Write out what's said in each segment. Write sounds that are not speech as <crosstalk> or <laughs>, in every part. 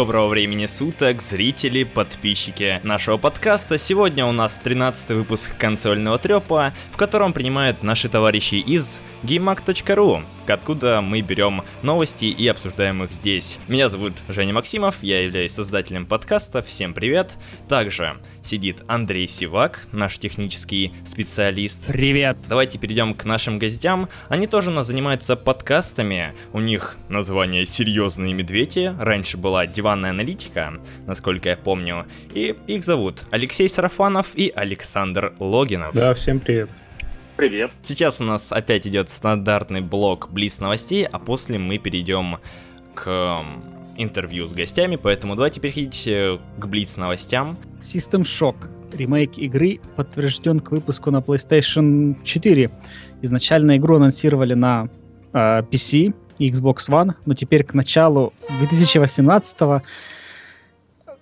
Доброго времени суток, зрители, подписчики нашего подкаста. Сегодня у нас 13 выпуск консольного трепа, в котором принимают наши товарищи из gamemag.ru, откуда мы берем новости и обсуждаем их здесь. Меня зовут Женя Максимов, я являюсь создателем подкаста, всем привет. Также сидит Андрей Сивак, наш технический специалист. Привет! Давайте перейдем к нашим гостям. Они тоже у нас занимаются подкастами. У них название «Серьезные медведи». Раньше была «Диванная аналитика», насколько я помню. И их зовут Алексей Сарафанов и Александр Логинов. Да, всем привет. Привет. Сейчас у нас опять идет стандартный блок Блиц новостей, а после мы перейдем к интервью с гостями, поэтому давайте переходить э, к Блиц новостям. System Shock. Ремейк игры подтвержден к выпуску на PlayStation 4. Изначально игру анонсировали на э, PC и Xbox One, но теперь к началу 2018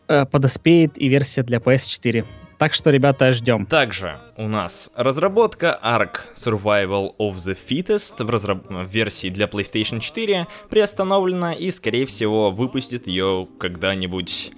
э, подоспеет и версия для PS4. Так что, ребята, ждем. Также у нас разработка Ark Survival of the Fittest в, разраб... в версии для PlayStation 4 приостановлена и, скорее всего, выпустит ее когда-нибудь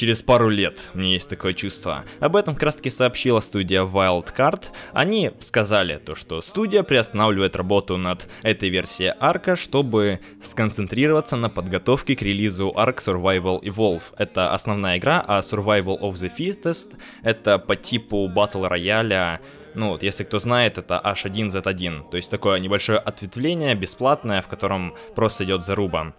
через пару лет, мне есть такое чувство. Об этом как раз таки сообщила студия Wildcard. Они сказали то, что студия приостанавливает работу над этой версией арка, чтобы сконцентрироваться на подготовке к релизу Ark Survival Evolve. Это основная игра, а Survival of the Fittest это по типу Battle рояля ну вот, если кто знает, это H1Z1, то есть такое небольшое ответвление, бесплатное, в котором просто идет заруба.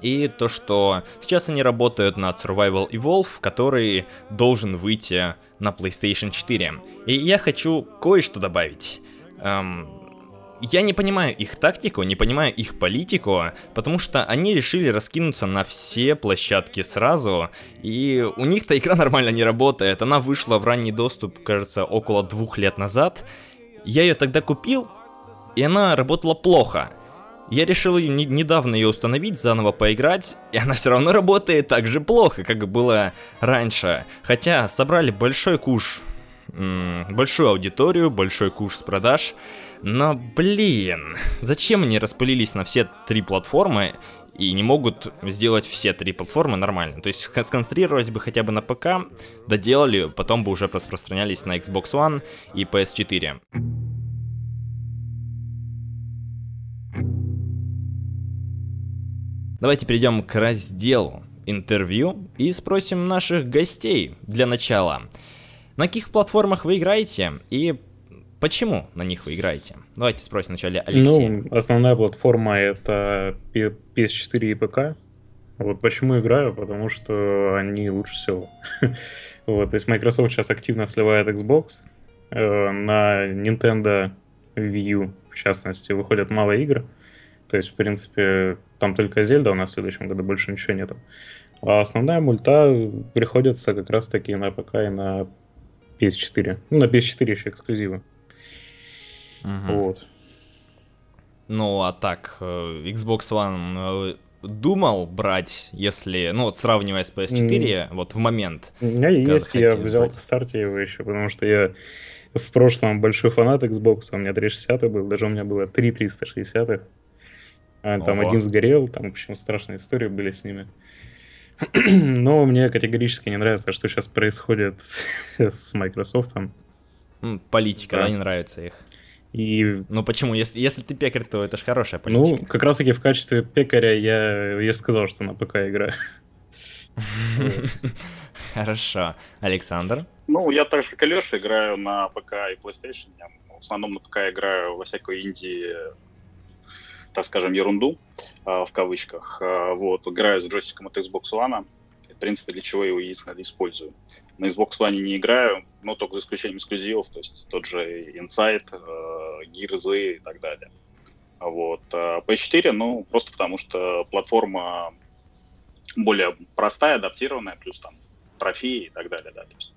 И то, что сейчас они работают над Survival Evolve, который должен выйти на PlayStation 4. И я хочу кое-что добавить. Эм, я не понимаю их тактику, не понимаю их политику, потому что они решили раскинуться на все площадки сразу, и у них-то игра <laughs> нормально не работает. Она вышла в ранний доступ, кажется, около двух лет назад. Я ее тогда купил, и она работала плохо. Я решил не, недавно ее установить, заново поиграть, и она все равно работает так же плохо, как было раньше. Хотя собрали большой куш, большую аудиторию, большой куш с продаж. Но, блин, зачем они распылились на все три платформы и не могут сделать все три платформы нормально. То есть сконцентрировались бы хотя бы на ПК, доделали, потом бы уже распространялись на Xbox One и PS4. Давайте перейдем к разделу интервью и спросим наших гостей для начала. На каких платформах вы играете и почему на них вы играете? Давайте спросим вначале Алексея. Ну, основная платформа это PS4 и ПК. Вот почему играю, потому что они лучше всего. <laughs> вот, то есть Microsoft сейчас активно сливает Xbox. Э, на Nintendo Wii U, в частности, выходят мало игр. То есть, в принципе, там только Зельда у нас в следующем году больше ничего нету. А основная мульта приходится как раз-таки на ПК и на PS4. Ну, на PS4 еще эксклюзивы. Угу. Вот. Ну, а так, э, Xbox One э, думал брать, если, ну, вот сравнивая с PS4, mm. вот в момент. У меня есть, я взял брать. в старте его еще, потому что я в прошлом большой фанат Xbox, у меня 360 был, даже у меня было 3 360 а, там Ого. один сгорел, там, в общем, страшные истории были с ними. <clears throat> Но мне категорически не нравится, что сейчас происходит с <laughs> Microsoft. Политика, да, не нравится их. И... Ну почему? Если, если ты пекарь, то это же хорошая ну, политика. Ну, как раз таки в качестве пекаря я, я сказал, что на ПК играю. <laughs> <laughs> Хорошо. Александр? Ну, я так же, как и Леша, играю на ПК и PlayStation. Я в основном на ПК играю во всякую инди так скажем, ерунду, а, в кавычках. А, вот, играю с джойстиком от Xbox One, в принципе, для чего его единственно использую. На Xbox One не играю, но только за исключением эксклюзивов, то есть тот же Insight, а, Gears и так далее. Вот. PS4, ну, просто потому что платформа более простая, адаптированная, плюс там трофеи и так далее, да, то есть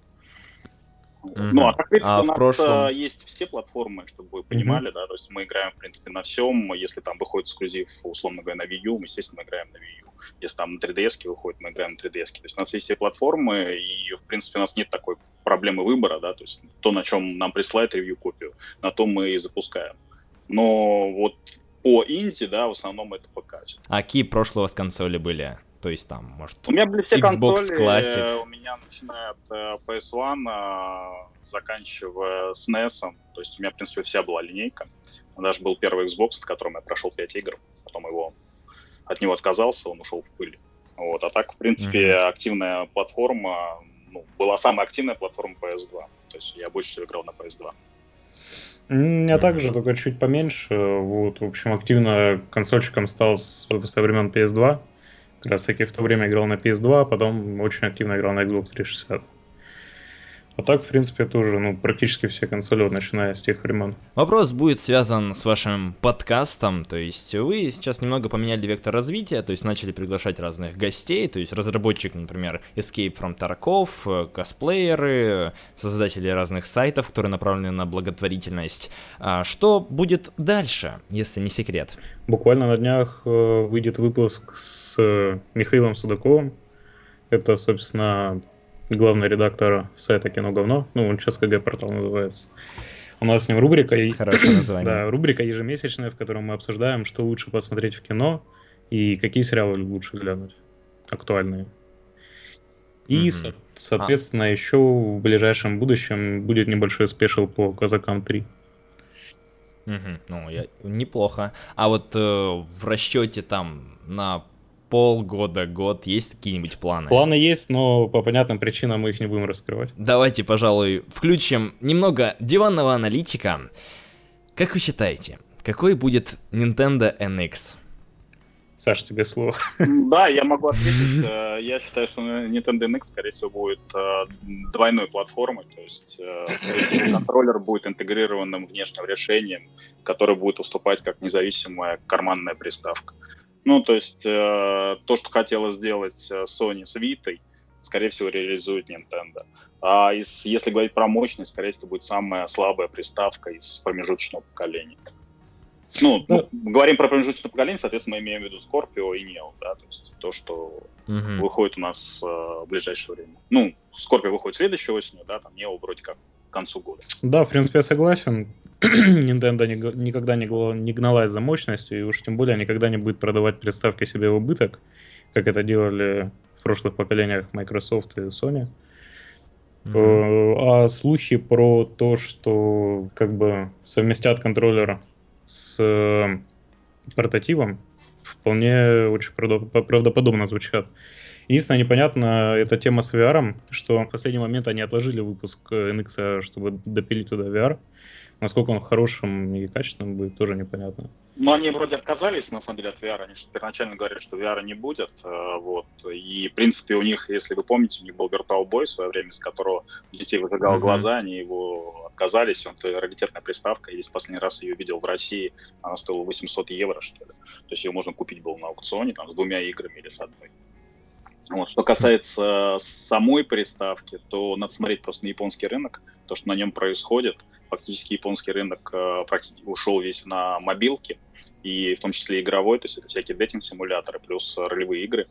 Mm-hmm. Ну, а видите, а у нас прошлом... есть все платформы, чтобы вы понимали, mm-hmm. да, то есть мы играем, в принципе, на всем. Если там выходит эксклюзив, условно говоря, на Wii U, мы, естественно, играем на Wii U. Если там на 3DS выходит, мы играем на 3DS. То есть у нас есть все платформы, и, в принципе, у нас нет такой проблемы выбора, да, то есть то, на чем нам присылают ревью-копию, на том мы и запускаем. Но вот по инди, да, в основном это ПК. А какие прошлые у вас консоли были? То есть там, может, У меня были все Xbox консоли, Classic. э, у меня начиная от э, PS1, э, заканчивая с NES. То есть у меня, в принципе, вся была линейка. Даже был первый Xbox, на котором я прошел 5 игр. Потом его от него отказался, он ушел в пыль. Вот. А так, в принципе, активная платформа, ну, была самая активная платформа PS2. То есть я больше всего играл на PS2. М, Я также, только чуть поменьше. Вот, в общем, активно консольщиком стал со времен PS2. Как раз таки в то время играл на PS2, а потом очень активно играл на Xbox 360. А так, в принципе, тоже, ну, практически все консоли, начиная с тех времен. Вопрос будет связан с вашим подкастом, то есть вы сейчас немного поменяли вектор развития, то есть начали приглашать разных гостей, то есть разработчик, например, Escape from Tarkov, косплееры, создатели разных сайтов, которые направлены на благотворительность. А что будет дальше, если не секрет? Буквально на днях э, выйдет выпуск с э, Михаилом Судаковым. Это, собственно, главный редактор сайта Кино Говно. Ну, он сейчас КГ портал называется. У нас с ним рубрика, Хорошее <clears throat> название. да, рубрика ежемесячная, в которой мы обсуждаем, что лучше посмотреть в кино и какие сериалы лучше глянуть, актуальные. И, Мгм. со- соответственно, еще в ближайшем будущем будет небольшой спешл по Казакам 3. Мгм, Ну, я... неплохо. А вот э, в расчете там на полгода, год есть какие-нибудь планы? Планы есть, но по понятным причинам мы их не будем раскрывать. Давайте, пожалуй, включим немного диванного аналитика. Как вы считаете, какой будет Nintendo NX? Саш, тебе слово. Да, я могу ответить. Э, Я считаю, что Nintendo NX, скорее всего, будет э, двойной платформой. То есть э, <clears throat> контроллер будет интегрированным внешним решением, которое будет выступать как независимая карманная приставка. Ну, то есть э, то, что хотела сделать э, Sony с Vita, скорее всего, реализует Nintendo. А из- если говорить про мощность, скорее всего, будет самая слабая приставка из промежуточного поколения. Ну, Ну, ну, говорим про промежуточное поколение, соответственно, мы имеем в виду Scorpio и Neo, да, то есть то, что Мгм. выходит у нас э, в ближайшее время. Ну, Scorpio выходит следующей осенью, да, там Neo вроде как к концу года. Да, в принципе, я согласен. <clears throat> Nintendo ни- никогда не, гналась за мощностью, и уж тем более никогда не будет продавать приставки себе в убыток, как это делали в прошлых поколениях Microsoft и Sony. Э, А слухи про то, что как бы совместят контроллер с э, портативом, вполне очень правдо- правдоподобно звучат. Единственное, непонятно, эта тема с VR, что в последний момент они отложили выпуск э, NX, чтобы допилить туда VR. Насколько он хорошим и качественным будет, тоже непонятно. Но они вроде отказались, на самом деле, от VR. Они первоначально говорили, что VR не будет. э, Вот. И, в принципе, у них, если вы помните, у них был Virtual Boy в свое время, с которого детей выжигало Мгм. глаза, они его отказались. Он то раритетная приставка. Я здесь последний раз ее видел в России. Она стоила 800 евро, что ли. То есть ее можно купить было на аукционе там, с двумя играми или с одной. Вот. Что касается самой приставки, то надо смотреть просто на японский рынок, то, что на нем происходит. Фактически японский рынок э, практи- ушел весь на мобилки, и в том числе игровой, то есть это всякие дейтинг-симуляторы, плюс ролевые игры,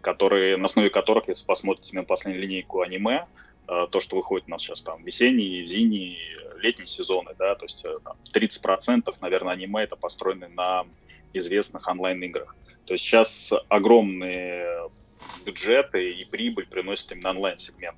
которые, на основе которых, если посмотрите именно последнюю линейку аниме, э, то, что выходит у нас сейчас там весенние, зимние, летние сезоны, да, то есть э, там, 30%, наверное, аниме это построены на известных онлайн-играх. То есть сейчас огромные бюджеты и прибыль приносит именно онлайн-сегмент.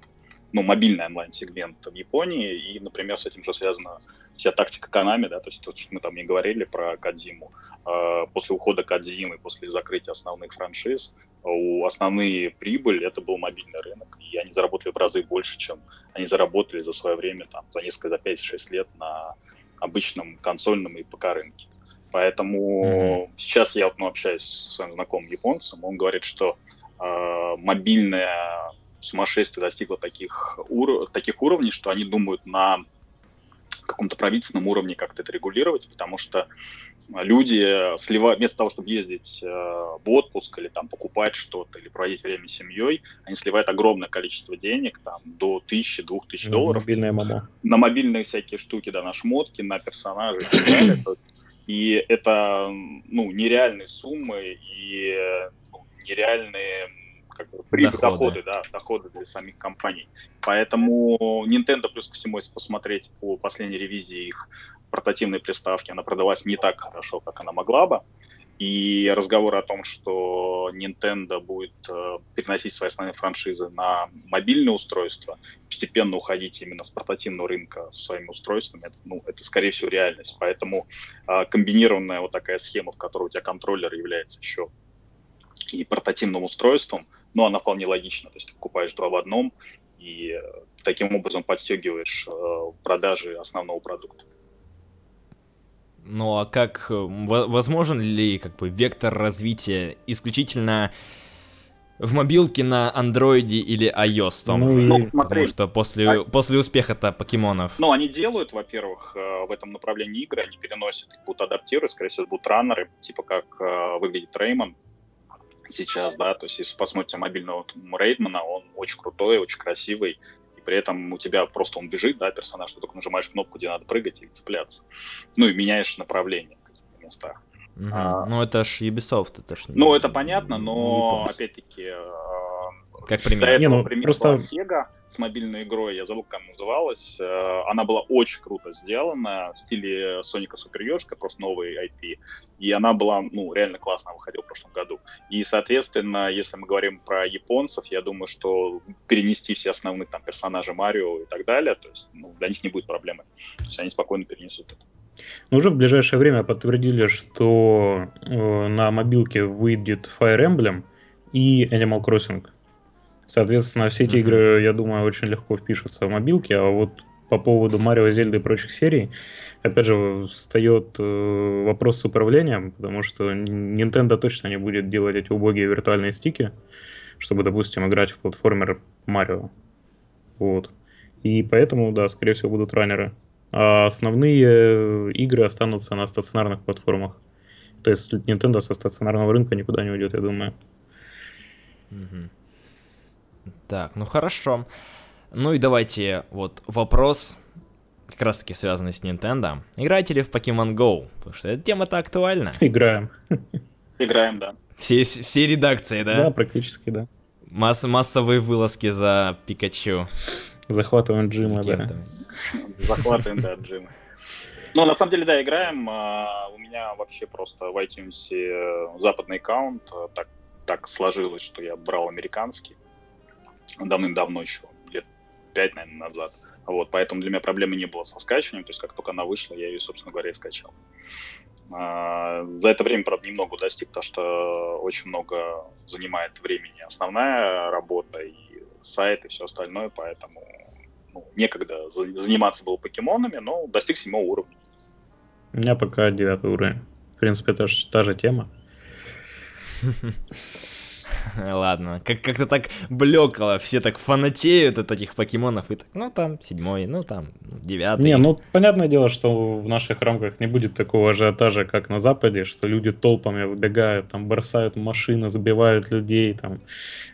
Ну, мобильный онлайн-сегмент в Японии. И, например, с этим же связана вся тактика Konami, да, то есть то, что мы там не говорили про Кадзиму. Э, После ухода Кадзимы, после закрытия основных франшиз, у основные прибыль это был мобильный рынок. И они заработали в разы больше, чем они заработали за свое время, там, за несколько, за 5-6 лет на обычном консольном и ПК рынке. Поэтому сейчас я ну, общаюсь с своим знакомым японцем, он говорит, что мобильное сумасшествие достигло таких, ур- таких уровней, что они думают на каком-то правительственном уровне как-то это регулировать, потому что люди сливают, вместо того, чтобы ездить э, в отпуск или там покупать что-то, или проводить время с семьей, они сливают огромное количество денег, там, до 1000-2000 долларов Мобильное мамо. на мобильные всякие штуки, да, на шмотки, на персонажей и так далее. <clears throat> И это, ну, нереальные суммы и э, нереальные как бы, прибыль, Доходы. доходы. да, доходы для самих компаний. Поэтому Nintendo, плюс ко всему, если посмотреть по последней ревизии их портативной приставки, она продалась не так хорошо, как она могла бы. И разговор о том, что Nintendo будет э, переносить свои основные франшизы на мобильные устройства, постепенно уходить именно с портативного рынка своими устройствами, это, ну, это скорее всего реальность. Поэтому э, комбинированная вот такая схема, в которой у тебя контроллер является еще и портативным устройством, но она вполне логична. То есть ты покупаешь два в одном и э, таким образом подстегиваешь э, продажи основного продукта. Ну а как, э, возможен ли как бы вектор развития исключительно в мобилке на андроиде или iOS том ну, же? Ну, смотри, Потому что после, а... после успеха-то покемонов... Ну, они делают, во-первых, в этом направлении игры, они переносят, будут адаптировать, скорее всего, будут раннеры, типа как выглядит Реймон сейчас, да, то есть если посмотрите мобильного Рейдмана, он очень крутой, очень красивый, и при этом у тебя просто он бежит, да, персонаж, ты только нажимаешь кнопку, где надо прыгать и цепляться. Ну и меняешь направление в каких-то местах. Угу. А, ну это ж Ubisoft, это ж... Ну это понятно, но опять-таки... Э, как пример. Не, ну, просто... С мобильной игрой, я забыл, как она называлась. Э, она была очень круто сделана в стиле Соника Супер Ёшка, просто новый IP. И она была, ну, реально классно выходила в прошлом году. И, соответственно, если мы говорим про японцев, я думаю, что перенести все основные там персонажи Марио и так далее, то есть, ну, для них не будет проблемы. То есть они спокойно перенесут это. Но уже в ближайшее время подтвердили, что э, на мобилке выйдет Fire Emblem и Animal Crossing. Соответственно, все эти mm-hmm. игры, я думаю, очень легко впишутся в мобилки, а вот по поводу Марио, Зельды и прочих серий, опять же, встает э, вопрос с управлением, потому что Nintendo точно не будет делать эти убогие виртуальные стики, чтобы, допустим, играть в платформер Марио. Вот. И поэтому, да, скорее всего, будут раннеры. А основные игры останутся на стационарных платформах. То есть Nintendo со стационарного рынка никуда не уйдет, я думаю. Mm-hmm. Так, ну хорошо. Ну и давайте вот вопрос, как раз таки связанный с Nintendo. Играете ли в Pokemon Go? Потому что эта тема-то актуальна. <laughs> Играем. Играем, да. Все, все редакции, да? Да, практически, да. Масс, массовые вылазки за Пикачу. Захватываем Джима, да. Захватываем, да, Джима. Ну, на самом деле, да, играем. А, у меня вообще просто в iTunes э, западный аккаунт. Так, так сложилось, что я брал американский давным-давно еще, лет пять, наверное, назад. Вот, поэтому для меня проблемы не было со скачиванием, то есть как только она вышла, я ее, собственно говоря, и скачал. А, за это время, правда, немного достиг, потому что очень много занимает времени основная работа и сайт и все остальное, поэтому ну, некогда заниматься было покемонами, но достиг седьмого уровня. У меня пока девятый уровень. В принципе, это же та же тема. <laughs> <laughs> Ладно, как- как-то так блекло, все так фанатеют от этих покемонов, и так, ну там седьмой, ну там девятый. Не, ну понятное дело, что в наших рамках не будет такого ажиотажа, как на Западе, что люди толпами выбегают, там бросают машины, забивают людей, там,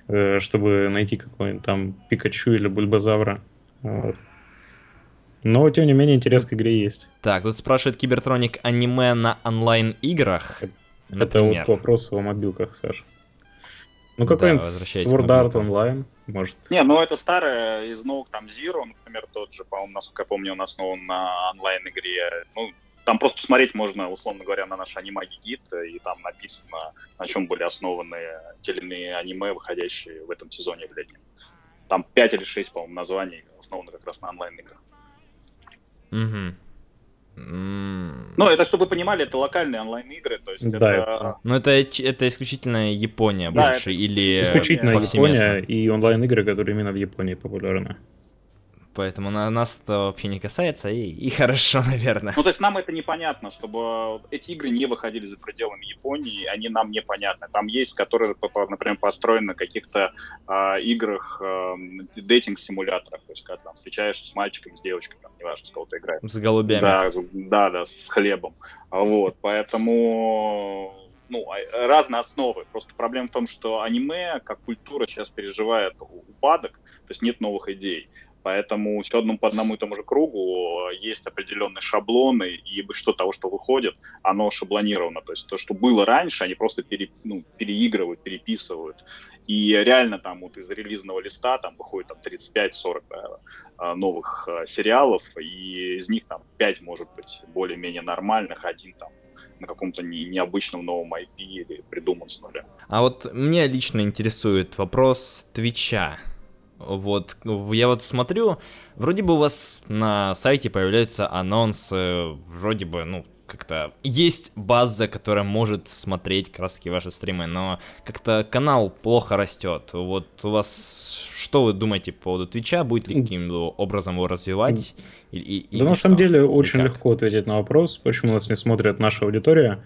э, чтобы найти какой-нибудь там Пикачу или Бульбазавра. Вот. Но, тем не менее, интерес к игре есть. Так, тут спрашивает Кибертроник аниме на онлайн-играх. Это Например. вот вопрос о мобилках, Саша. Ну, какой-нибудь да, Sword Art Online, может. Не, ну это старое, из новых там Zero, например, тот же, по-моему, насколько я помню, он основан на онлайн-игре. Ну, там просто смотреть можно, условно говоря, на наш аниме-гид, и там написано, на чем были основаны те или иные аниме, выходящие в этом сезоне в летнем. Там 5 или 6, по-моему, названий основаны как раз на онлайн-играх. Угу. Ну, это, чтобы вы понимали, это локальные онлайн-игры, то есть да, это... это... Ну, это, это исключительно Япония да, больше, это... или Исключительно Япония и онлайн-игры, которые именно в Японии популярны поэтому на нас это вообще не касается, и, и хорошо, <laughs> наверное. Ну, то есть нам это непонятно, чтобы эти игры не выходили за пределами Японии, они нам непонятны. Там есть, которые, например, построены на каких-то э, играх, э, дейтинг-симуляторах, то есть когда там встречаешься с мальчиком, с девочкой, там, неважно, с кого ты играешь. С голубями. Да, да, да, с хлебом. Вот, поэтому ну, а, разные основы. Просто проблема в том, что аниме, как культура, сейчас переживает упадок, то есть нет новых идей. Поэтому все одному по одному и тому же кругу есть определенные шаблоны, и что того, что выходит, оно шаблонировано. То есть то, что было раньше, они просто пере, ну, переигрывают, переписывают. И реально там вот из релизного листа там выходит там 35-40 да, новых а, сериалов, и из них там 5 может быть более-менее нормальных, один там на каком-то не, необычном новом IP или придуман с нуля. А вот меня лично интересует вопрос Твича. Вот, я вот смотрю, вроде бы у вас на сайте появляются анонсы, вроде бы, ну, как-то есть база, которая может смотреть краски ваши стримы, но как-то канал плохо растет. Вот у вас что вы думаете по поводу Твича? Будет ли каким-то образом его развивать? И, и, да на самом деле очень легко ответить на вопрос, почему нас не смотрит наша аудитория.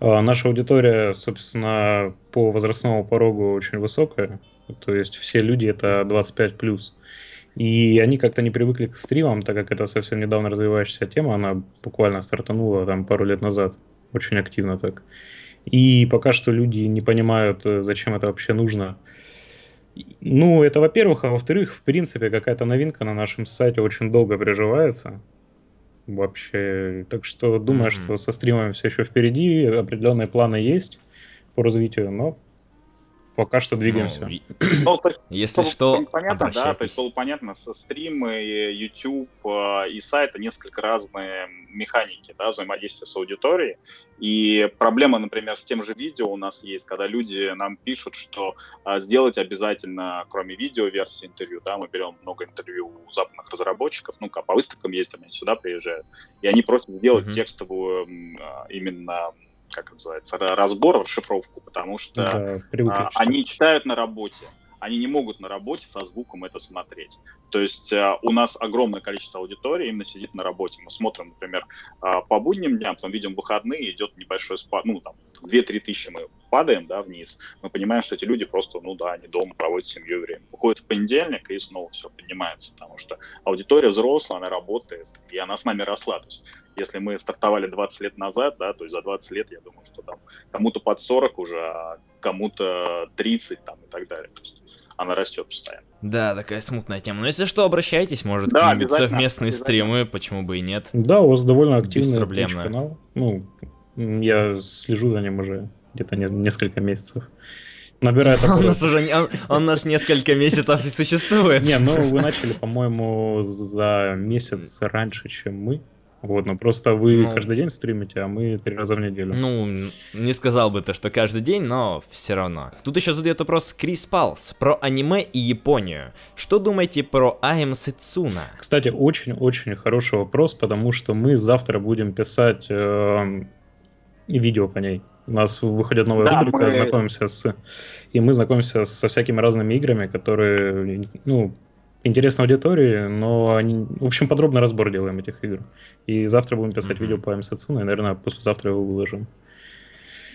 А, наша аудитория, собственно, по возрастному порогу очень высокая. То есть все люди это 25 плюс. И они как-то не привыкли к стримам, так как это совсем недавно развивающаяся тема, она буквально стартанула там пару лет назад, очень активно так. И пока что люди не понимают, э, зачем это вообще нужно. Ну, это во-первых, а во-вторых, в принципе, какая-то новинка на нашем сайте очень долго приживается. Вообще, так что думаю, mm-hmm. что со стримами все еще впереди, определенные планы есть по развитию, но пока что двигаемся. Ну, то есть, Если что, понятно, да, то есть было понятно, со стримы, YouTube а, и сайт несколько разные механики, да, взаимодействия с аудиторией. И проблема, например, с тем же видео у нас есть, когда люди нам пишут, что а, сделать обязательно, кроме видео версии интервью, да, мы берем много интервью у западных разработчиков, ну, как по выставкам ездим, они сюда приезжают, и они просят сделать mm-hmm. текстовую а, именно как называется, разбор, расшифровку, потому что да, а, они читают на работе, они не могут на работе со звуком это смотреть. То есть а, у нас огромное количество аудитории именно сидит на работе. Мы смотрим, например, а, по будним дням, потом видим выходные, идет небольшой спад, ну, там, 2-3 тысячи мы падаем, да, вниз. Мы понимаем, что эти люди просто, ну, да, они дома проводят с семьей время. Выходит в понедельник, и снова все поднимается, потому что аудитория взрослая, она работает, и она с нами росла. То есть если мы стартовали 20 лет назад, да, то есть за 20 лет, я думаю, что там кому-то под 40 уже, а кому-то 30 там и так далее. То есть она растет постоянно. Да, такая смутная тема. Но если что, обращайтесь, может, да, какие-нибудь совместные стримы, почему бы и нет. Да, у вас довольно активный канал. Ну, я слежу за ним уже где-то несколько месяцев. Набирает <laughs> он, нас уже, он, он нас несколько месяцев и существует. Не, ну <laughs> вы начали, по-моему, за месяц раньше, чем мы. Вот, но просто вы ну, каждый день стримите, а мы три раза в неделю. Ну, не сказал бы то, что каждый день, но все равно. Тут еще задает вопрос Крис Палс про аниме и Японию. Что думаете про Аэм Сицуна? Кстати, очень-очень хороший вопрос, потому что мы завтра будем писать э, видео по ней. У нас выходит новая да, рубрика, мы... знакомимся с... И мы знакомимся со всякими разными играми, которые, ну, интересной аудитории, но они, в общем, подробный разбор делаем этих игр. И завтра будем писать mm-hmm. видео по МСЦУ, и, наверное, послезавтра его выложим.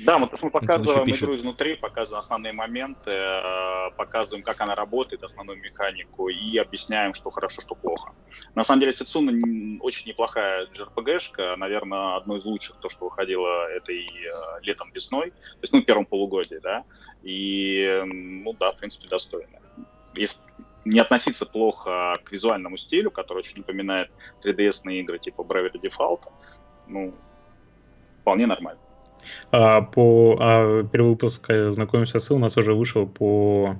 Да, мы, мы показываем игру изнутри, показываем основные моменты, э, показываем, как она работает, основную механику, и объясняем, что хорошо, что плохо. На самом деле, Сицуна очень неплохая JRPG-шка, наверное, одно из лучших, то, что выходило этой э, летом-весной, то есть, ну, в первом полугодии, да, и, ну, да, в принципе, достойно. Если не относиться плохо к визуальному стилю, который очень напоминает 3DS-ные игры типа Bravely Default, ну, вполне нормально. А, по а, первый выпуск «Знакомимся с» у нас уже вышел по...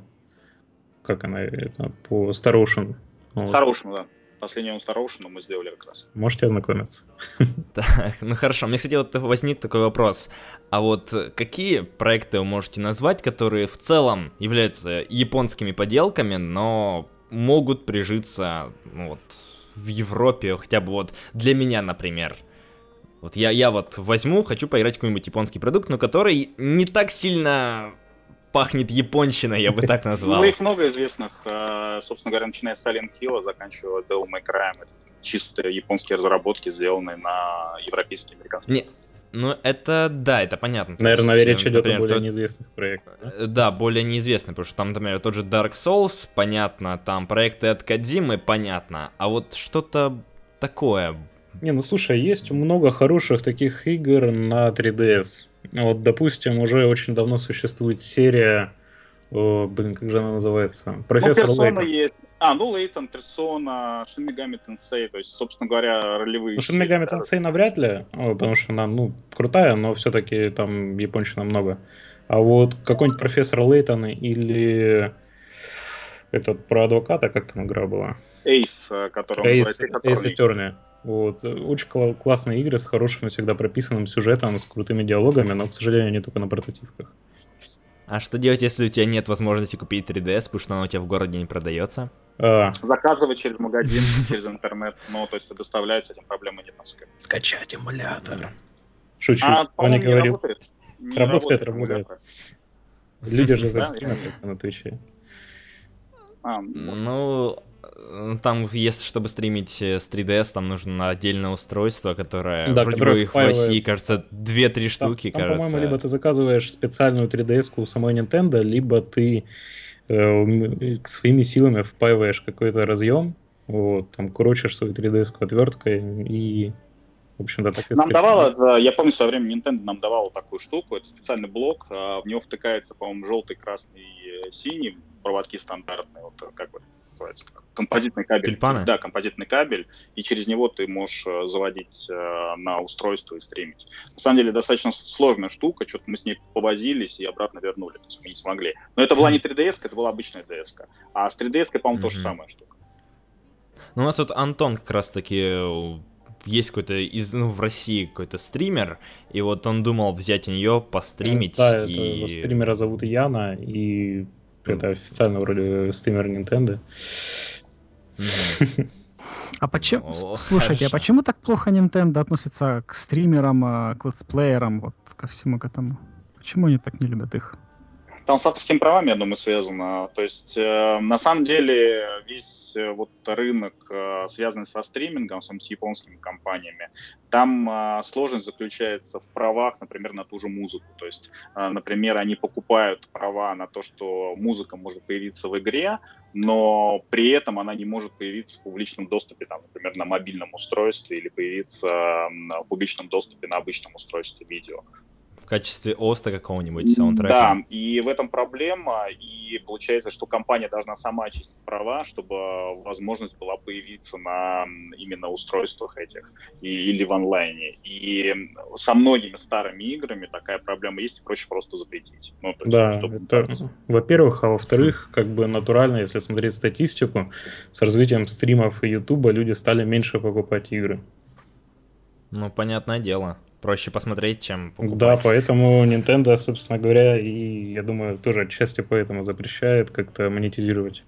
Как она? Это, по Star Ocean. Star Ocean, да. Последнюю Star Ocean мы сделали как раз. Можете ознакомиться. <laughs> Так, ну хорошо. Мне, кстати, вот возник такой вопрос. А вот какие проекты вы можете назвать, которые в целом являются японскими поделками, но могут прижиться ну, вот, в Европе, хотя бы вот для меня, например. Вот я, я вот возьму, хочу поиграть в какой-нибудь японский продукт, но который не так сильно пахнет японщиной, я бы так <laughs> назвал. Ну, их много известных. Э, собственно говоря, начиная с Silent Hill, заканчивая Devil May Cry. Это чисто японские разработки, сделанные на европейские американские. Не, ну, это, да, это понятно. Наверное, есть, речь идет например, о более тот... неизвестных проектах. Да? Э, да, более неизвестных, потому что там, например, тот же Dark Souls, понятно, там проекты от Кадзимы, понятно, а вот что-то такое. Не, ну слушай, есть много хороших таких игр на 3DS. Вот, допустим, уже очень давно существует серия, о, блин, как же она называется? Профессор ну, Лейтон. Есть. А, ну, Лейтон, Персона, Megami Tensei, то есть, собственно говоря, ролевые. Ну, Megami Tensei навряд ли, потому что она, ну, крутая, но все-таки там японщина много. А вот какой-нибудь профессор Лейтон или этот про адвоката, как там игра была? Эйс, который Эйс, Эйс Attorney. Вот. Очень кла- классные игры с хорошим всегда прописанным сюжетом, с крутыми диалогами, но, к сожалению, они только на прототипках. А что делать, если у тебя нет возможности купить 3DS, потому что она у тебя в городе не продается? А, Заказывать через магазин, <laughs> через интернет, ну, то есть доставлять, с этим проблемы нет, насколько. скачать эмулятор. Шучу, А, Ваня говорил. работает. Не Работает. Люди же только на Твиче. А, ну, там, если чтобы стримить э, с 3DS, там нужно отдельное устройство, которое Да, вроде которое бы их в России, кажется, 2-3 штуки, там, кажется. по-моему, либо ты заказываешь специальную 3DS-ку у самой Nintendo, либо ты э, своими силами впаиваешь какой-то разъем, вот, там крутишь свою 3DS-ку отверткой и, в общем-то, так и Нам стримишь. давала, да, я помню, в свое время Nintendo нам давала такую штуку, это специальный блок, а, в него втыкается, по-моему, желтый, красный, э, синий, проводки стандартные, вот э, как бы называется, композитный кабель. Тюльпаны? Да, композитный кабель, и через него ты можешь э, заводить э, на устройство и стримить. На самом деле достаточно сложная штука, что-то мы с ней повозились и обратно вернули, то есть мы не смогли. Но это была не 3DS, это была обычная DS. -ка. А с 3DS, по-моему, то же Мгм. самая штука. Ну, у нас вот Антон как раз-таки э, есть какой-то из, ну, в России какой-то стример, и вот он думал взять у нее, постримить, Да, и... его стримера зовут Яна, и это официально вроде стример Nintendo. <laughs> А почему... О, Слушайте, а почему так плохо Nintendo относится к стримерам, а, к летсплеерам, вот ко всему к этому? Почему они так не любят их? Там с авторскими правами, я думаю, связано. То есть, э, на самом деле, весь вот рынок, э, связанный со стримингом, с японскими компаниями, там э, сложность заключается в правах, например, на ту же музыку. То есть, э, например, они покупают права на то, что музыка может появиться в игре, но при этом она не может появиться в публичном доступе, там, например, на мобильном устройстве или появиться в публичном доступе на обычном устройстве видео. В качестве оста какого-нибудь саундтрека. Да, и в этом проблема, и получается, что компания должна сама очистить права, чтобы возможность была появиться на именно устройствах этих и, или в онлайне. И со многими старыми играми такая проблема есть, и проще просто запретить. Ну, есть, Да, чтобы- это, во-первых, а во-вторых, как бы натурально, если смотреть статистику, с развитием стримов и Ютуба люди стали меньше покупать игры. Ну, понятное дело. Проще посмотреть, чем покупать. Да, поэтому Nintendo, собственно говоря, и я думаю, тоже отчасти поэтому запрещает как-то монетизировать.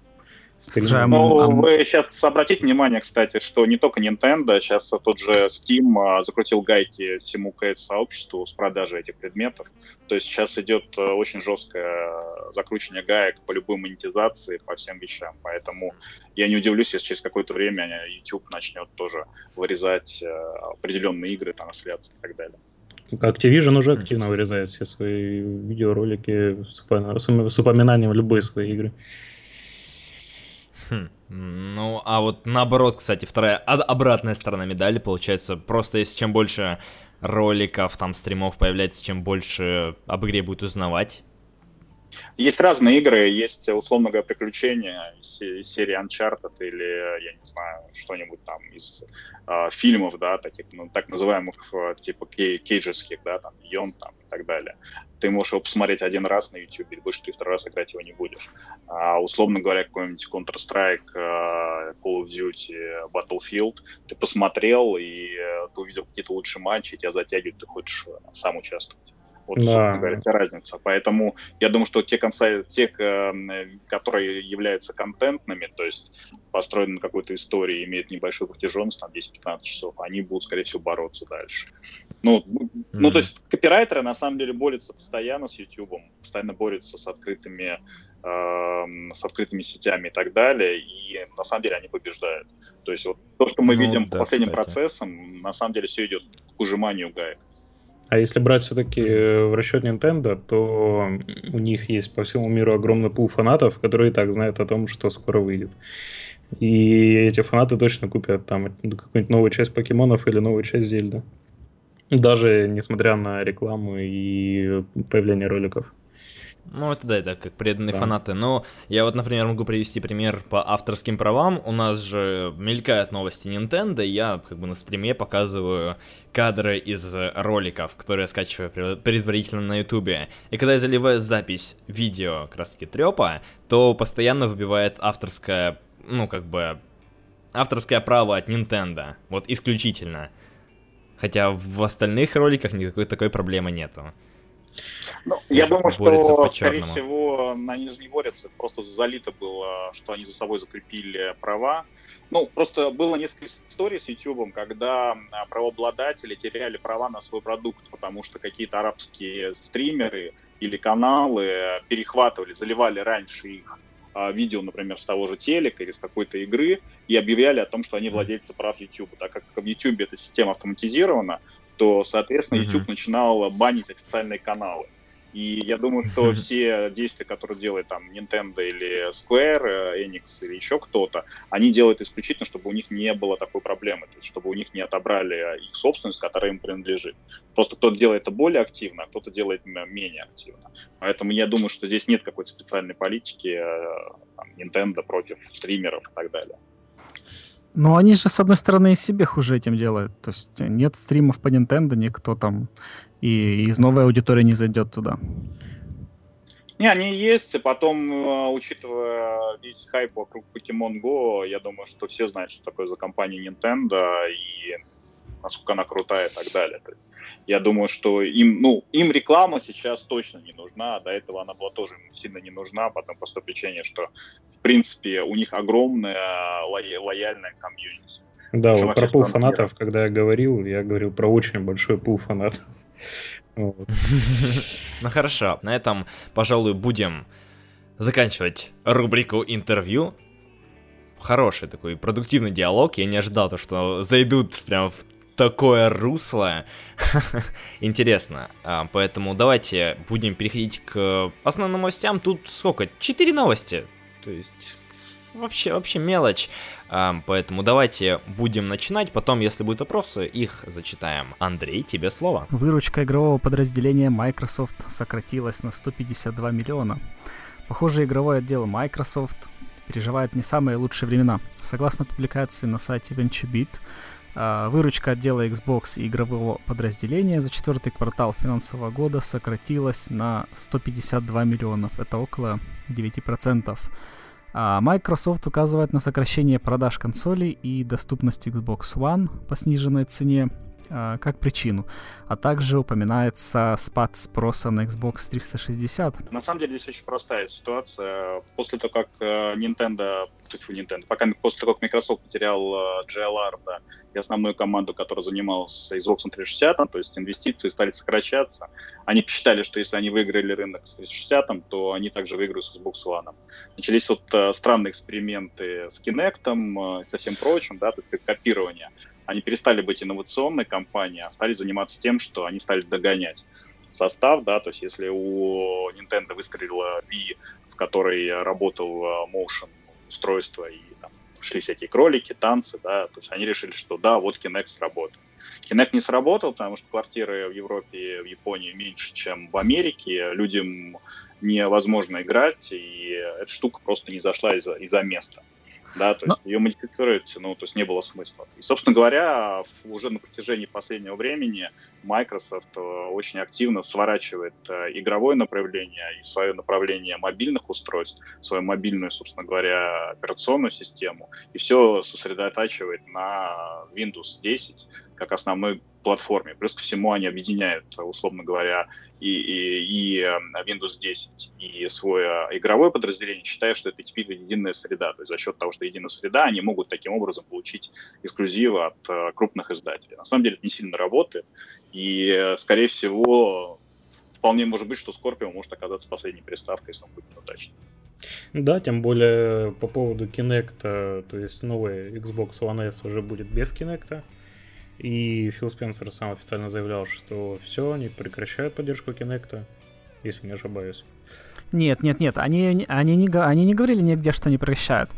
Слушай, а Ну, А- вы сейчас обратите внимание, кстати, что не только Nintendo, сейчас тот же Steam а, закрутил гайки всему CS-сообществу с продажей этих предметов. То есть сейчас идет э, очень жесткое закручивание гаек по любой монетизации, по всем вещам. Поэтому я не удивлюсь, если через какое-то время YouTube начнет тоже вырезать э, определенные игры, трансляции и так далее. Activision уже активно вырезает все свои видеоролики с упоминанием любой своей игры. Ну, а вот наоборот, кстати, вторая, обратная сторона медали, получается, просто если чем больше роликов, там, стримов появляется, чем больше об игре будет узнавать. Есть разные игры, есть, условно говоря, приключения из се- из серии Uncharted или, я не знаю, что-нибудь там из э, фильмов, да, таких, ну, так называемых, э, типа кей- кейджерских, да, там, Йон там и так далее. Ты можешь его посмотреть один раз на YouTube, и больше ты второй раз играть его не будешь. А, условно говоря, какой-нибудь Counter-Strike, э, Call of Duty, Battlefield, ты посмотрел, и э, ты увидел какие-то лучшие матчи, тебя затягивают, ты хочешь э, сам участвовать. Вот, Да. собственно говоря, вся разница. Поэтому я думаю, что те, конца- те, к- э, которые являются контентными, то есть построены на какой-то истории, имеют небольшую протяженность, там 10-15 часов, они будут, скорее всего, бороться дальше. Ну, ну, Мгм. то есть копирайтеры на самом деле борются постоянно с YouTube, постоянно борются с открытыми, эм, с открытыми сетями и так далее, и на самом деле они побеждают. То есть вот то, что мы Ну, видим да, по последним кстати. процессам, на самом деле все идет к ужиманию гаек. А если брать все-таки в расчет Nintendo, то у них есть по всему миру огромный пул фанатов, которые и так знают о том, что скоро выйдет. И эти фанаты точно купят там какую-нибудь новую часть покемонов или новую часть Зельда. Даже несмотря на рекламу и появление роликов. Ну, это да, это как преданные Да. фанаты. Но я вот, например, могу привести пример по авторским правам. У нас же мелькают новости Nintendo, и я как бы на стриме показываю кадры из роликов, которые я скачиваю пре- предварительно на Ютубе. И когда я заливаю запись видео как раз таки трепа, то постоянно выбивает авторская, ну, как бы авторское право от Nintendo. Вот исключительно. Хотя в остальных роликах никакой такой проблемы нету. Ну, я думаю, что, скорее всего, они же не борются. Просто залито было, что они за собой закрепили права. Ну, просто было несколько историй с YouTube, когда а, правообладатели теряли права на свой продукт, потому что какие-то арабские стримеры или каналы перехватывали, заливали раньше их а, видео, например, с того же телека или с какой-то игры и объявляли о том, что они владельцы прав YouTube. Так как в YouTube эта система автоматизирована, то, соответственно, YouTube mm-hmm. начинал банить официальные каналы. И я думаю, что все действия, которые делает там Nintendo или Square, э, Enix или еще кто-то, они делают исключительно, чтобы у них не было такой проблемы, то есть чтобы у них не отобрали их собственность, которая им принадлежит. Просто кто-то делает это более активно, а кто-то делает менее активно. Поэтому я думаю, что здесь нет какой-то специальной политики э, там, Nintendo против стримеров и так далее. Ну, они же, с одной стороны, и себе хуже этим делают. То есть нет стримов по Nintendo, никто там и из новой аудитории не зайдет туда. Не, они есть, и потом, э, учитывая весь хайп вокруг Pokemon Go, я думаю, что все знают, что такое за компания Nintendo и насколько она крутая и так далее. Я думаю, что им, ну, им реклама сейчас точно не нужна, а до этого она была тоже сильно не нужна, по простой причине, что, в принципе, у них огромная ло- лояльная комьюнити. Да, вот про пул фанатов, когда я говорил, я говорил про очень большой пул фанатов. <laughs> Ну хорошо, на этом, пожалуй, будем заканчивать рубрику интервью. Хороший такой продуктивный диалог. Я не ожидал, то, что зайдут прям в такое русло. <laughs> Интересно. А, поэтому давайте будем переходить к основным новостям. Тут сколько? Четыре новости. То есть вообще, вообще мелочь. А, поэтому давайте будем начинать. Потом, если будут вопросы, их зачитаем. Андрей, тебе слово. Выручка игрового подразделения Microsoft сократилась на 152 миллиона. Похоже, игровой отдел Microsoft переживает не самые лучшие времена. Согласно публикации на сайте VentureBeat, выручка отдела Xbox и игрового подразделения за четвертый квартал финансового года сократилась на 152 миллионов. Это около 9%. А Microsoft указывает на сокращение продаж консолей и доступность Xbox One по сниженной цене а, как причину, а также упоминается спад спроса на Xbox 360. На самом деле здесь очень простая ситуация. После того, как э, Nintendo, Nintendo пока после того, как Microsoft потерял э, JLR, да, и основную команду, которая занималась Xbox 360, то есть инвестиции стали сокращаться. Они посчитали, что если они выиграли рынок с 360, то они также выиграют с Xbox One. Начались вот э, странные эксперименты с Kinect и со всем прочим, да, то есть копирование они перестали быть инновационной компанией, а стали заниматься тем, что они стали догонять состав, да, то есть если у Nintendo выстрелила Wii, в которой работал э, motion устройство и там, шли всякие кролики, танцы, да, то есть они решили, что да, вот Kinect сработает. Kinect не сработал, потому что квартиры в Европе, в Японии меньше, чем в Америке, людям невозможно играть, и эта штука просто не зашла из-за из места да, то есть ее модифицировать, ну, то есть не было смысла. И, собственно говоря, уже на протяжении последнего времени Microsoft э, очень активно сворачивает э, игровое направление и свое направление мобильных устройств, свою мобильную, собственно говоря, операционную систему, и все сосредотачивает на Windows 10 как основной платформе. Плюс ко всему они объединяют, условно говоря, и, и, и эм, Windows 10, и свое игровое подразделение, считая, что это теперь единая среда. То есть за счет того, что единая среда, они могут таким образом получить эксклюзивы от э, крупных издателей. На самом деле это не сильно работает, и, э, скорее всего, вполне может быть, что Scorpio может оказаться последней приставкой, если он будет неудачным. Да, тем более по поводу Kinect, то есть новый Xbox One S уже будет без Kinect. И Фил Спенсер сам официально заявлял, что все, они прекращают поддержку Kinect, если не ошибаюсь. Нет, нет, нет, они, они, не, они не говорили нигде, что они прекращают.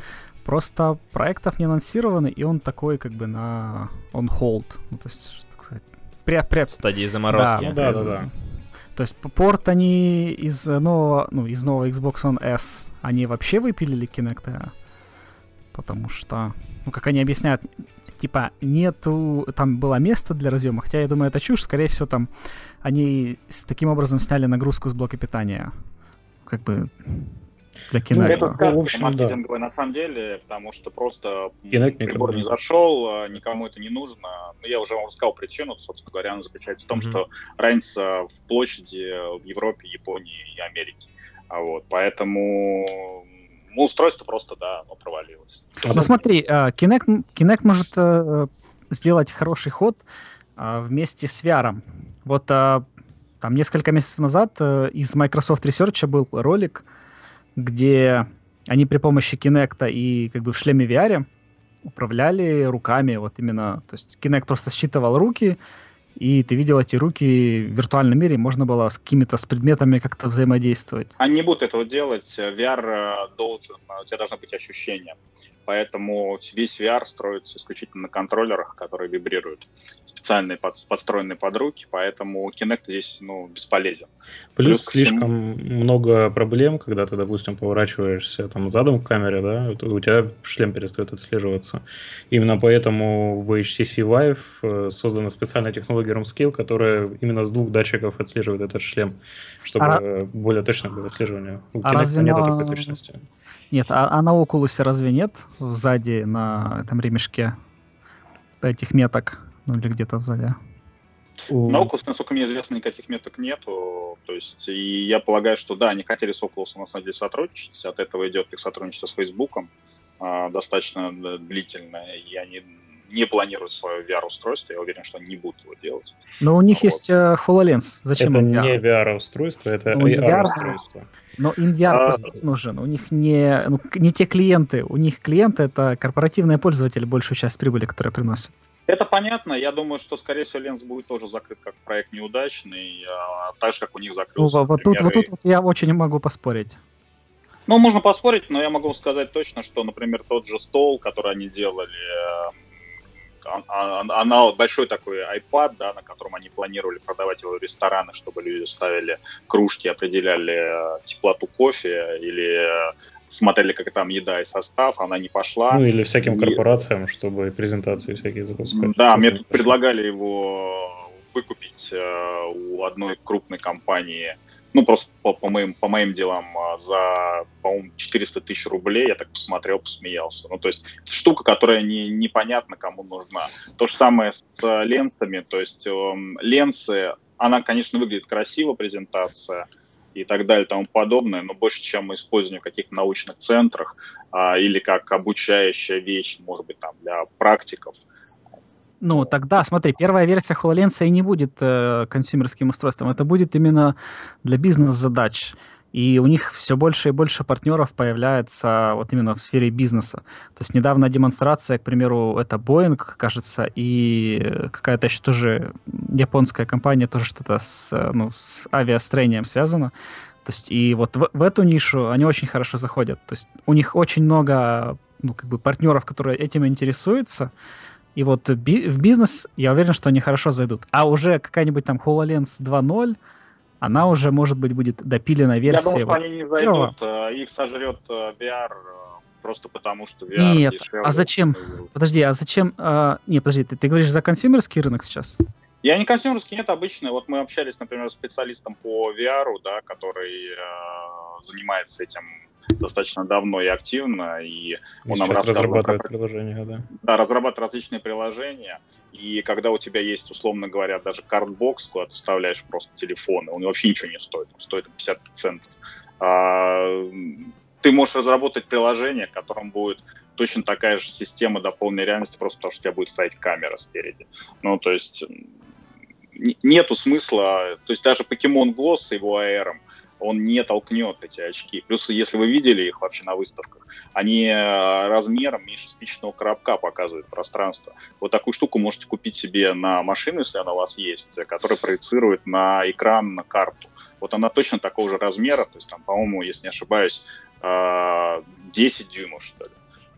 Просто проектов не анонсированы, и он такой как бы на on hold. Ну, то есть, так сказать, пря, пря... В стадии заморозки. Да, да, да, да. То есть порт они из нового, ну, из нового Xbox One S, они вообще выпилили Kinect, потому что, ну, как они объясняют, типа, нету, там было место для разъема, хотя я думаю, это чушь, скорее всего, там они с таким образом сняли нагрузку с блока питания. Как бы... для Kinect. Это Ну, сказка в общем, да. маркетинговая на самом деле, потому что просто Kinect прибор не зашел, а, никому это не нужно. Но я уже вам рассказал причину, собственно говоря, она заключается в том, Мгм. что разница в площади в Европе, Японии и Америке. А вот, поэтому ну, устройство просто, да, оно провалилось. А Ну смотри, а, Kinect, Kinect может э, сделать хороший ход вместе с VR. Вот там несколько месяцев назад э, из Microsoft Research был ролик, где они при помощи Kinect и как бы в шлеме VR управляли руками, вот именно, то есть Kinect просто считывал руки, и ты видел эти руки в виртуальном мире, можно было с какими-то с предметами как-то взаимодействовать. Они не будут этого делать. VR э, должен, у тебя должно быть ощущение. Поэтому весь VR строится исключительно на контроллерах, которые вибрируют. Специальные под- подстроенные под руки, поэтому Kinect здесь ну, бесполезен. Плюс, Плюс ко всему- слишком много проблем, когда ты, допустим, поворачиваешься там задом к камере, да, у тебя шлем перестает отслеживаться. Именно поэтому в HTC Vive э, создана специальная технология ROM-Scale, которая именно с двух датчиков отслеживает этот шлем, чтобы А- более точно было отслеживание. У А Kinect нет на- такой точности. Нет, а, а на Oculus разве нет сзади на этом ремешке этих меток? Ну или где-то сзади. На Oculus, насколько мне известно, никаких меток нету. То есть, и я полагаю, что да, они хотели с Oculus на самом деле сотрудничать. От этого идет их сотрудничество с Facebook а, достаточно д- длительное, и они не планируют свое VR-устройство. Я уверен, что они не будут его делать. Но у них Вот. есть э, HoloLens. Зачем это им VR? не VR-устройство, это Ну. AR-устройство. Но VR А- просто не нужен. У них не, ну, не те клиенты. У них клиенты это корпоративные пользователи, большую часть прибыли, которые приносят. Это понятно. Я думаю, что, скорее всего, Ленс будет тоже закрыт как проект неудачный, а, так же, как у них Ну, закрылся. во- вот, тут, вот тут вот я очень могу поспорить. Ну, можно поспорить, но я могу сказать точно, что, например, тот же стол, который они делали, она большой такой iPad, да, на котором они планировали продавать его в рестораны, чтобы люди ставили кружки, определяли э, теплоту кофе или э, смотрели, как там еда и состав, она не пошла. Ну или всяким И- корпорациям, чтобы презентации всякие запускать. Да, мне тут предлагали его выкупить э, у одной крупной компании, ну, просто по, по моим, по моим делам э, за, по-моему, 400 тысяч рублей. Я так посмотрел, посмеялся. Ну, то есть штука, которая не, непонятно кому нужна. То же самое с э, ленсами. То есть эм, ленсы, она, конечно, выглядит красиво, презентация и так далее тому подобное, но больше, чем использование в каких-то научных центрах а, или как обучающая вещь, может быть, там для практиков. Ну, тогда, смотри, первая версия HoloLens и не будет э, консюмерским устройством. Это будет именно для бизнес-задач. И у них все больше и больше партнеров появляется вот именно в сфере бизнеса. То есть недавно демонстрация, к примеру, это Boeing, кажется, и какая-то еще тоже японская компания, тоже что-то с, ну, с авиастроением связано. То есть и вот в, в эту нишу они очень хорошо заходят. То есть у них очень много ну, как бы партнеров, которые этим интересуются. И вот би- в бизнес, я уверен, что они хорошо зайдут. А уже какая-нибудь там HoloLens 2.0, она уже, может быть, будет допиленная Я версия. думаю, что вот. они не зайдут, э, их сожрет э, VR э, просто потому, что VR Нет, дешевле. а зачем? Подожди, а зачем... а, не, подожди, ты, ты говоришь за консюмерский рынок сейчас? Я не консюмерский, нет, обычный. Вот мы общались, например, с специалистом по VR, да, который э, занимается этим достаточно давно и активно, и И он нам сейчас рассказывал, разрабатывает как- приложение, да. да, разрабатывает различные приложения, и когда у тебя есть, условно говоря, даже картбокс, куда ты вставляешь просто телефон, и он вообще ничего не стоит, он стоит 50 центов, а, ты можешь разработать приложение, в котором будет точно такая же система дополненной реальности, просто потому что у тебя будет стоять камера спереди. Ну, то есть нету смысла, то есть даже Pokemon Go с его AR, он не толкнет эти очки. Плюс, если вы видели их вообще на выставках, они э, размером меньше спичечного коробка показывают пространство. Вот такую штуку можете купить себе на машину, если она у вас есть, э, которая проецирует на экран, на карту. Вот она точно такого же размера, то есть там, по-моему, если не ошибаюсь, э, 10 дюймов, что ли.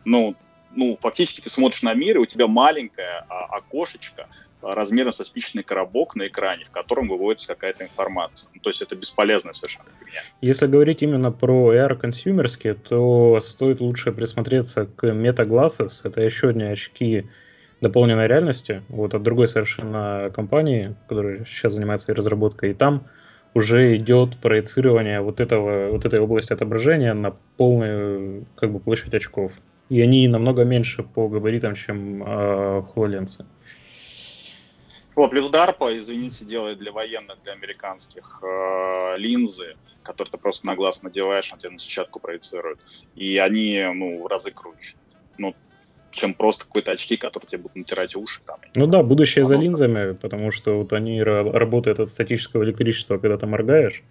Ну, ну, фактически ты смотришь на мир, и у тебя маленькое а, окошечко размером со спичечный коробок на экране, в котором выводится какая-то информация. Ну, то есть это бесполезная совершенно фигня. Если говорить именно про AR консюмерские, то стоит лучше присмотреться к Meta Glasses. Это еще одни очки дополненной реальности, вот от другой совершенно компании, которая сейчас занимается разработкой. И там уже идет проецирование вот, этого, вот этой области отображения на полную как бы, площадь очков. И они намного меньше по габаритам, чем э, HoloLens. Вот, плюс DARPA, извините, делает для военных, для американских э, линзы, которые ты просто на глаз надеваешь, а тебе на сетчатку проецируют. И они, ну, в разы круче. Ну, чем просто какой-то очки, которые тебе будут натирать уши. Там. Ну да, будущее за линзами, потому что вот они работают от статического электричества, когда ты моргаешь.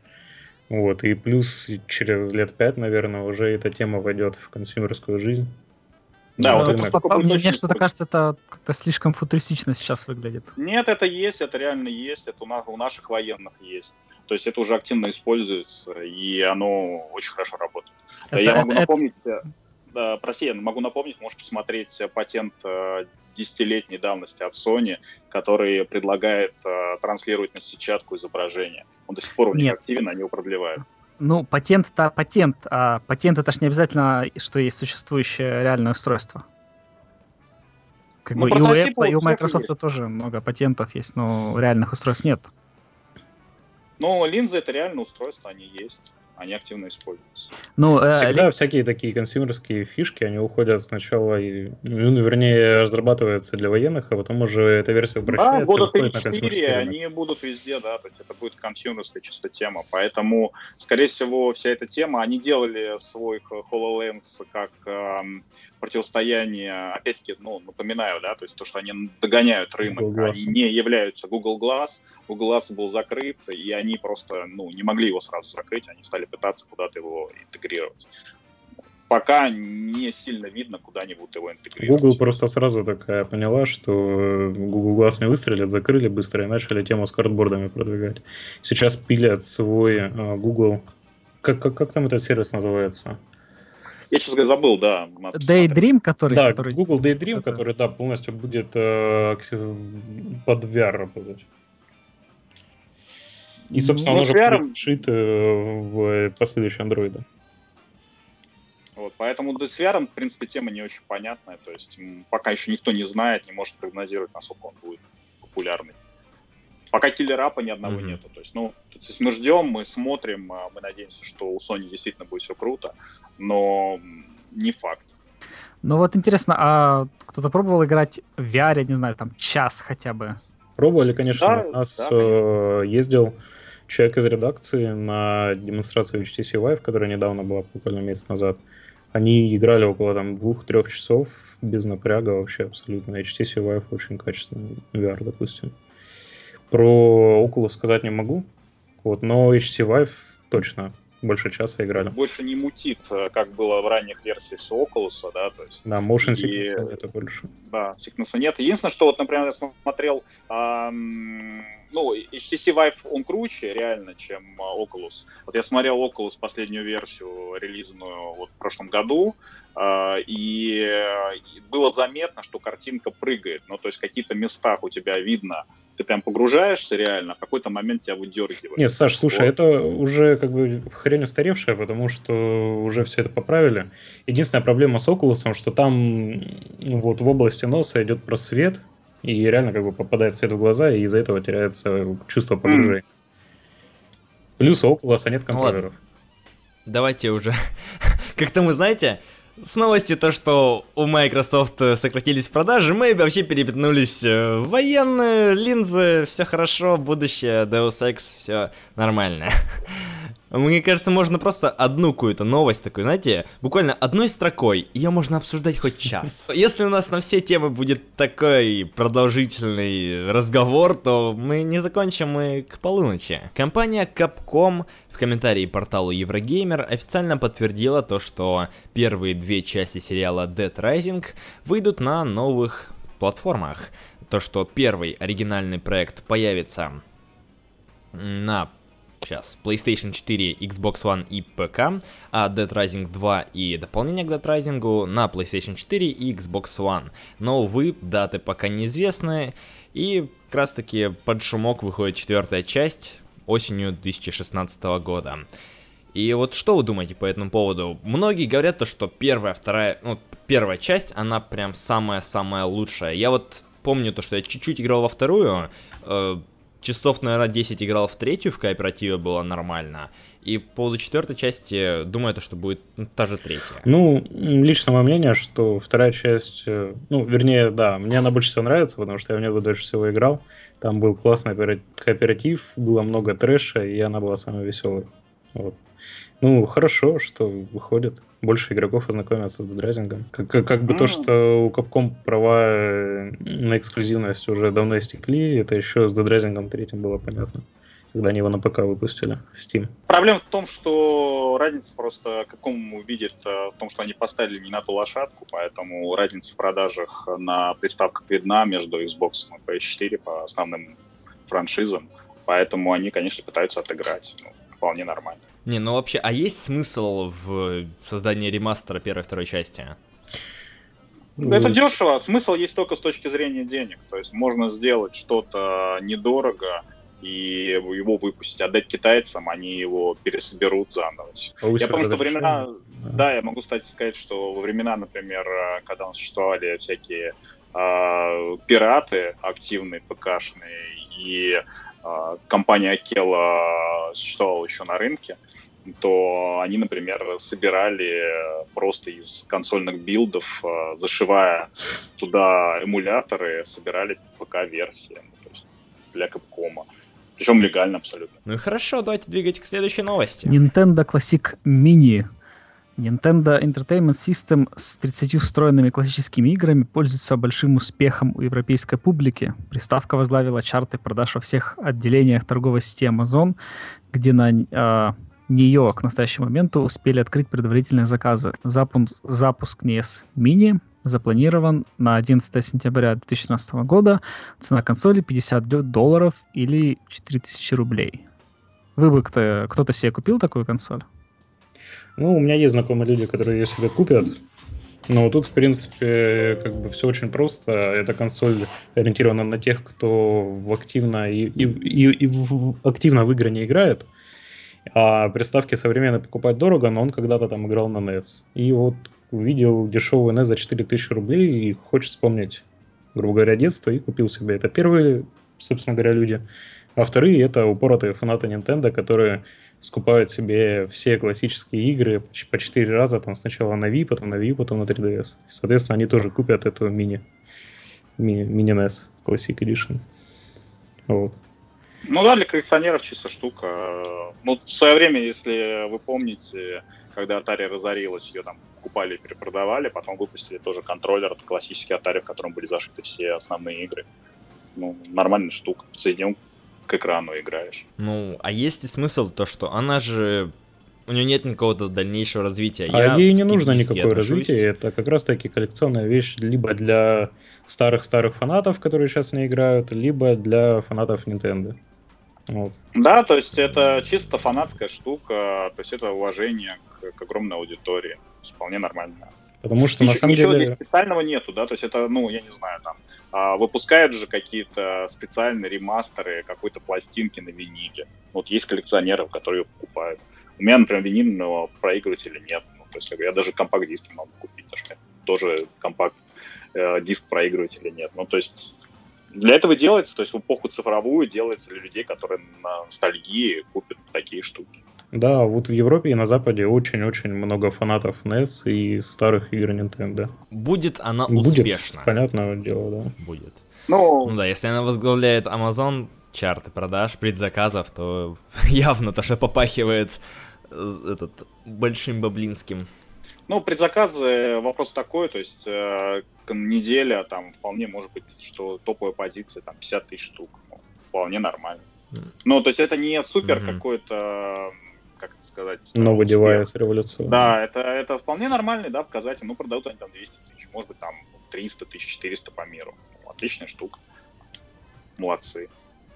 Вот, и плюс через лет пять, наверное, уже эта тема войдет в консюмерскую жизнь. Да, вот это, по, мне, мне что-то кажется, это как-то слишком футуристично сейчас выглядит. Нет, это есть, это реально есть, это у, нас, у наших военных есть. То есть это уже активно используется, и оно очень хорошо работает. Это, я могу это, напомнить, это... Э, прости, я могу напомнить, можешь посмотреть патент э, десятилетней давности от Sony, который предлагает э, транслировать на сетчатку изображение. Он до сих пор у них Нет. активен, они его продлевают. Ну, патент-то патент, а патент это ж не обязательно, что есть существующее реальное устройство. Как ну, бы и у Apple, и у Microsoft есть. тоже много патентов есть, но реальных устройств нет. Ну, линзы это реальное устройство, они есть они активно используются. Ну, э, Всегда ли... всякие такие консюмерские фишки, они уходят сначала, и, ну, вернее, разрабатываются для военных, а потом уже эта версия обращается да, года 3-4 они будут везде, да, то есть это будет консюмерская чисто тема, поэтому, скорее всего, вся эта тема, они делали свой HoloLens как эм, противостояние, опять-таки, ну, напоминаю, да, то есть то, что они догоняют рынок, они не являются Google Glass, Google Glass был закрыт, и они просто, ну, не могли его сразу закрыть, они стали пытаться куда-то его интегрировать. Пока не сильно видно, куда они будут его интегрировать. Google просто сразу такая поняла, что Google Glass не выстрелит, закрыли быстро и начали тему с картбордами продвигать. Сейчас пилят свой uh, Google... Как, как, как там этот сервис называется? Я, честно говоря, забыл, да. Daydream, который... Да, который... Google Daydream, который, да, полностью будет э, под VR работать. И, собственно, ну, он уже VR... будет вшит э, в последующие андроиды. Вот, поэтому да, с VR, в принципе, тема не очень понятная. То есть пока еще никто не знает, не может прогнозировать, насколько он будет популярный. Пока киллер-апа ни одного mm-hmm. нету. То есть, ну, то есть мы ждем, мы смотрим, а мы надеемся, что у Sony действительно будет все круто, но не факт. Ну вот интересно, а кто-то пробовал играть в VR, не знаю, там час хотя бы? Пробовали, конечно. Да, у нас да, э, ездил человек из редакции на демонстрацию HTC Vive, которая недавно была, буквально месяц назад. Они играли около там двух-трех часов без напряга вообще абсолютно. HTC Vive очень качественный VR, допустим. Про Oculus сказать не могу, вот, но HTC Vive точно больше часа играли. Больше не мутит, э, как было в ранних версиях с Oculus, да, то есть... Да, motion sickness и... нет больше. Да, sickness нет. Единственное, что вот, например, я смотрел, эм, ну, HTC Vive, он круче реально, чем э, Oculus. Вот я смотрел Oculus последнюю версию, релизную вот в прошлом году, э, и было заметно, что картинка прыгает, ну, то есть в каких-то местах у тебя видно ты прям погружаешься реально, в какой-то момент тебя выдергивает. Нет, Саш, слушай, вот. это уже как бы хрень устаревшая, потому что уже все это поправили. Единственная проблема с Oculus, что там вот в области носа идет просвет, и реально как бы попадает свет в глаза, и из-за этого теряется чувство погружения. Плюс у Oculus нет контроллеров. Ну, Давайте уже. <laughs> Как-то мы, знаете, с новости то, что у Microsoft сократились продажи, мы вообще перепетнулись в военные линзы, все хорошо, будущее, Deus Ex, все нормально. <laughs> Мне кажется, можно просто одну какую-то новость такую, знаете, буквально одной строкой, ее можно обсуждать хоть час. <laughs> Если у нас на все темы будет такой продолжительный разговор, то мы не закончим и к полуночи. Компания Capcom комментарии порталу Eurogamer официально подтвердила то, что первые две части сериала Dead Rising выйдут на новых платформах. То, что первый оригинальный проект появится на сейчас PlayStation 4, Xbox One и ПК, а Dead Rising 2 и дополнение к Dead Rising на PlayStation 4 и Xbox One. Но, увы, даты пока неизвестны, и как раз таки под шумок выходит четвертая часть осенью 2016 года. И вот что вы думаете по этому поводу? Многие говорят то, что первая, вторая, ну, первая часть, она прям самая-самая лучшая. Я вот помню то, что я чуть-чуть играл во вторую, э, часов, наверное, 10 играл в третью, в кооперативе было нормально. И по поводу четвертой части, думаю, это что будет ну, та же третья. Ну, лично мое мнение, что вторая часть, э, ну, вернее, да, мне она больше всего нравится, потому что я в нее дольше всего играл. Там был классный кооператив, было много трэша, и она была самой веселой. Вот. Ну, хорошо, что выходит. Больше игроков ознакомятся с Dead Как, как, как бы mm. то, что у Capcom права э, на эксклюзивность уже давно истекли, это еще с Rising 3 было понятно когда они его на ПК выпустили в Steam. Проблема в том, что разница просто какому видит э, в том, что они поставили не на ту лошадку, поэтому разница в продажах на приставках видна между Xbox и PS4 по основным франшизам, поэтому они, конечно, пытаются отыграть. Ну, вполне нормально. Не, ну вообще, а есть смысл в создании ремастера первой и второй части? Ну, это дешево. Смысл есть только с точки зрения денег. То есть можно сделать что-то недорого, и его выпустить, отдать китайцам, они его пересоберут заново. А я помню, что времена, да. я могу кстати сказать, что во времена, например, когда у нас существовали всякие э, пираты активные, ПКшные, и э, компания Акела существовала еще на рынке, то они, например, собирали просто из консольных билдов, зашивая туда эмуляторы, собирали ПК-версии ну, для Капкома. Причем легально абсолютно. Ну и хорошо, давайте двигать к следующей новости. Nintendo Classic Mini. Nintendo Entertainment System с 30 встроенными классическими играми пользуется большим успехом у европейской публики. Приставка возглавила чарты продаж во всех отделениях торговой сети Amazon, где на э, нее к настоящему моменту успели открыть предварительные заказы. Запуск, запуск NES Mini запланирован на 11 сентября 2016 года. Цена консоли 50 долларов или 4000 рублей. Вы бы кто- кто-то себе купил такую консоль? Ну, у меня есть знакомые люди, которые ее себе купят. Но тут, в принципе, как бы все очень просто. Эта консоль ориентирована на тех, кто в активно и, и, и, и в, активно в игры не играет. А приставки современные покупать дорого, но он когда-то там играл на NES. И вот увидел дешевый NES за 4000 рублей и хочет вспомнить, грубо говоря, детство и купил себе. Это первые, собственно говоря, люди. А вторые — это упоротые фанаты Nintendo, которые скупают себе все классические игры по 4 раза, там сначала на Wii, потом на Wii, потом на 3DS. И, соответственно, они тоже купят эту мини, мини, мини NES Classic Edition. Вот. Ну да, для коллекционеров чисто штука. Ну, в свое время, если вы помните, когда Atari разорилась, ее там покупали и перепродавали, потом выпустили тоже контроллер, классический Atari, в котором были зашиты все основные игры. Ну, нормальная штука. Соединил к экрану играешь. Ну, а есть и смысл то, что она же у нее нет никакого дальнейшего развития. А Я ей не нужно никакое отношусь. развитие. Это как раз таки коллекционная вещь либо для старых-старых фанатов, которые сейчас не играют, либо для фанатов Nintendo. Вот. Да, то есть это чисто фанатская штука, то есть это уважение к, к огромной аудитории. Вполне нормально. Потому что на самом ничего деле... специального нету, да, то есть это, ну, я не знаю, там, а, выпускают же какие-то специальные ремастеры какой-то пластинки на виниле. Вот есть коллекционеры, которые ее покупают. У меня, например, винильного проигрывателя нет. Ну, то есть я даже компакт-диски могу купить, потому что тоже компакт-диск э, проигрывателя нет. Ну, то есть для этого делается, то есть в эпоху цифровую делается для людей, которые на ностальгии купят такие штуки. Да, вот в Европе и на Западе очень-очень много фанатов NES и старых игр Nintendo. Будет она Будет, успешна. понятное дело, да. Будет. Ну, ну да, если она возглавляет Amazon чарты продаж, предзаказов, то <laughs> явно то, что попахивает этот большим баблинским. Ну, предзаказы, вопрос такой, то есть э, неделя, там, вполне может быть, что топовая позиция, там, 50 тысяч штук, ну, вполне нормально. Ну, то есть это не супер mm-hmm. какой-то как это сказать... Новый девайс революционный. Да, это, это вполне нормальный, да, показатель. Ну, продают они там 200 тысяч, может быть, там 300 тысяч, 400 по миру. Ну, отличная штука. Молодцы.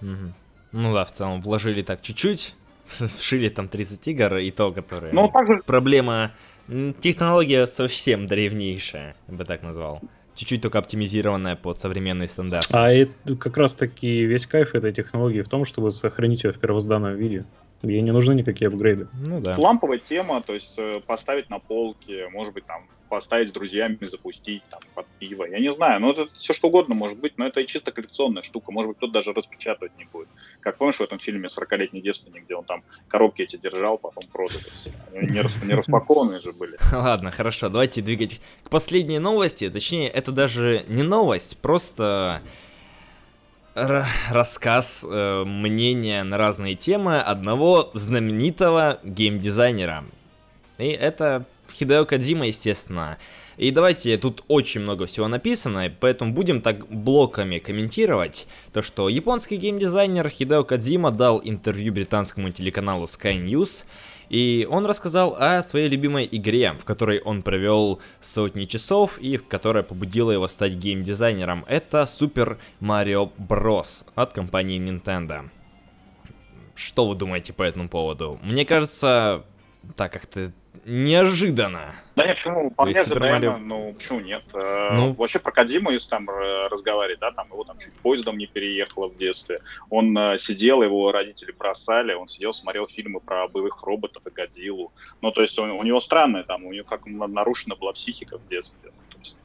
Угу. Ну да, в целом вложили так чуть-чуть, <laughs> вшили там 30 игр, и то, которые... Ну, также... Проблема... Технология совсем древнейшая, я бы так назвал чуть-чуть только оптимизированная под современные стандарты. А это как раз таки весь кайф этой технологии в том, чтобы сохранить ее в первозданном виде. Ей не нужны никакие апгрейды. Ну да. Ламповая тема, то есть э, поставить на полке, может быть, там поставить с друзьями, запустить там под пиво. Я не знаю, ну это все что угодно может быть, но это и чисто коллекционная штука. Может быть, кто-то даже распечатывать не будет. Как помнишь в этом фильме «40-летний девственник», где он там коробки эти держал, потом продал. Рас, не распакованные же были. <laughs> Ладно, хорошо, давайте двигать к последней новости. Точнее, это даже не новость, просто рассказ, э, мнение на разные темы одного знаменитого геймдизайнера. И это Хидео Кадзима, естественно. И давайте, тут очень много всего написано, поэтому будем так блоками комментировать. То, что японский геймдизайнер Хидео Кадзима дал интервью британскому телеканалу Sky News, и он рассказал о своей любимой игре, в которой он провел сотни часов и которая побудила его стать геймдизайнером. Это Super Mario Bros. от компании Nintendo. Что вы думаете по этому поводу? Мне кажется, так как-то неожиданно. Да нет, почему? По мне ожидаемо, ну почему нет? Э, ну... Вообще про Кадиму, если там э, разговаривать, да, там его там чуть поездом не переехало в детстве. Он э, сидел, его родители бросали, он сидел, смотрел фильмы про боевых роботов и Годзиллу. Ну, то есть он, у него странное там, у него как нарушена была психика в детстве. То есть,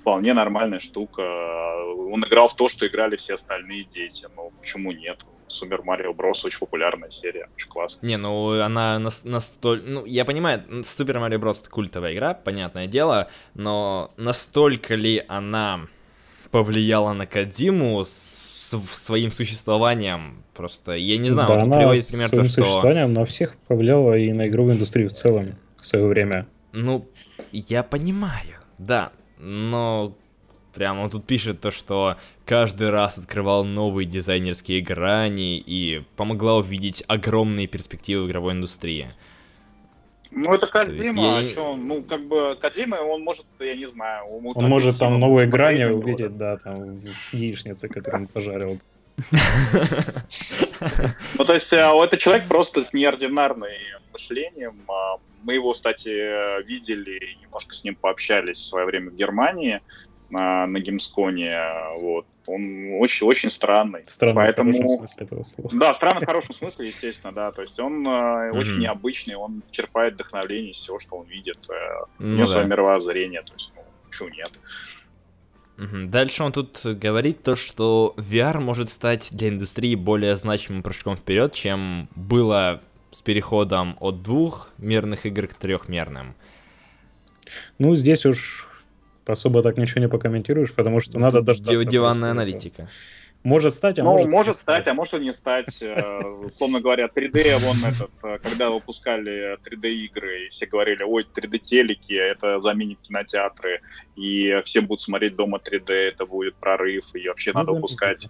вполне нормальная штука. Он играл в то, что играли все остальные дети. Ну, почему нет? Супер Марио Брос очень популярная серия, очень классная. Не, ну она настолько... Ну, я понимаю, Супер Марио Брос культовая игра, понятное дело, но настолько ли она повлияла на Кадиму с своим существованием. Просто я не знаю, да, он она приводит пример своим то, что... существованием на всех повлияла и на игровую индустрию в целом в свое время. Ну, я понимаю, да, но Прям он тут пишет то, что каждый раз открывал новые дизайнерские грани и помогла увидеть огромные перспективы игровой индустрии. Ну, это Кадима, а что, ну, как бы, Кадима, он может, я не знаю... Он может там новые грани увидеть, да, там, в яичнице, которую он пожарил. <laughs> Ну, то есть, а, это человек просто с неординарным мышлением. А, мы его, кстати, видели, немножко с ним пообщались в свое время в Германии на, на геймсконе, вот, он очень, очень странный. Странный Поэтому... в хорошем смысле этого слова. Да, странный в хорошем смысле, естественно, да. То есть он э, очень необычный, он черпает вдохновение из всего, что он видит. Э, ну, нет да. мировоззрения, то есть, ну, чего нет. Дальше он тут говорит то, что VR может стать для индустрии более значимым прыжком вперед, чем было с переходом от двух мирных игр к трехмерным. Ну, здесь уж особо так ничего не покомментируешь, потому что надо дождаться. Диванная аналитика. Может стать, а ну, может, может стать, а может и не стать. Э, условно говоря, 3D, вон этот, э, когда выпускали 3D-игры, и все говорили, ой, 3D-телеки, это заменит кинотеатры, и все будут смотреть дома 3D, это будет прорыв, и вообще не надо выпускать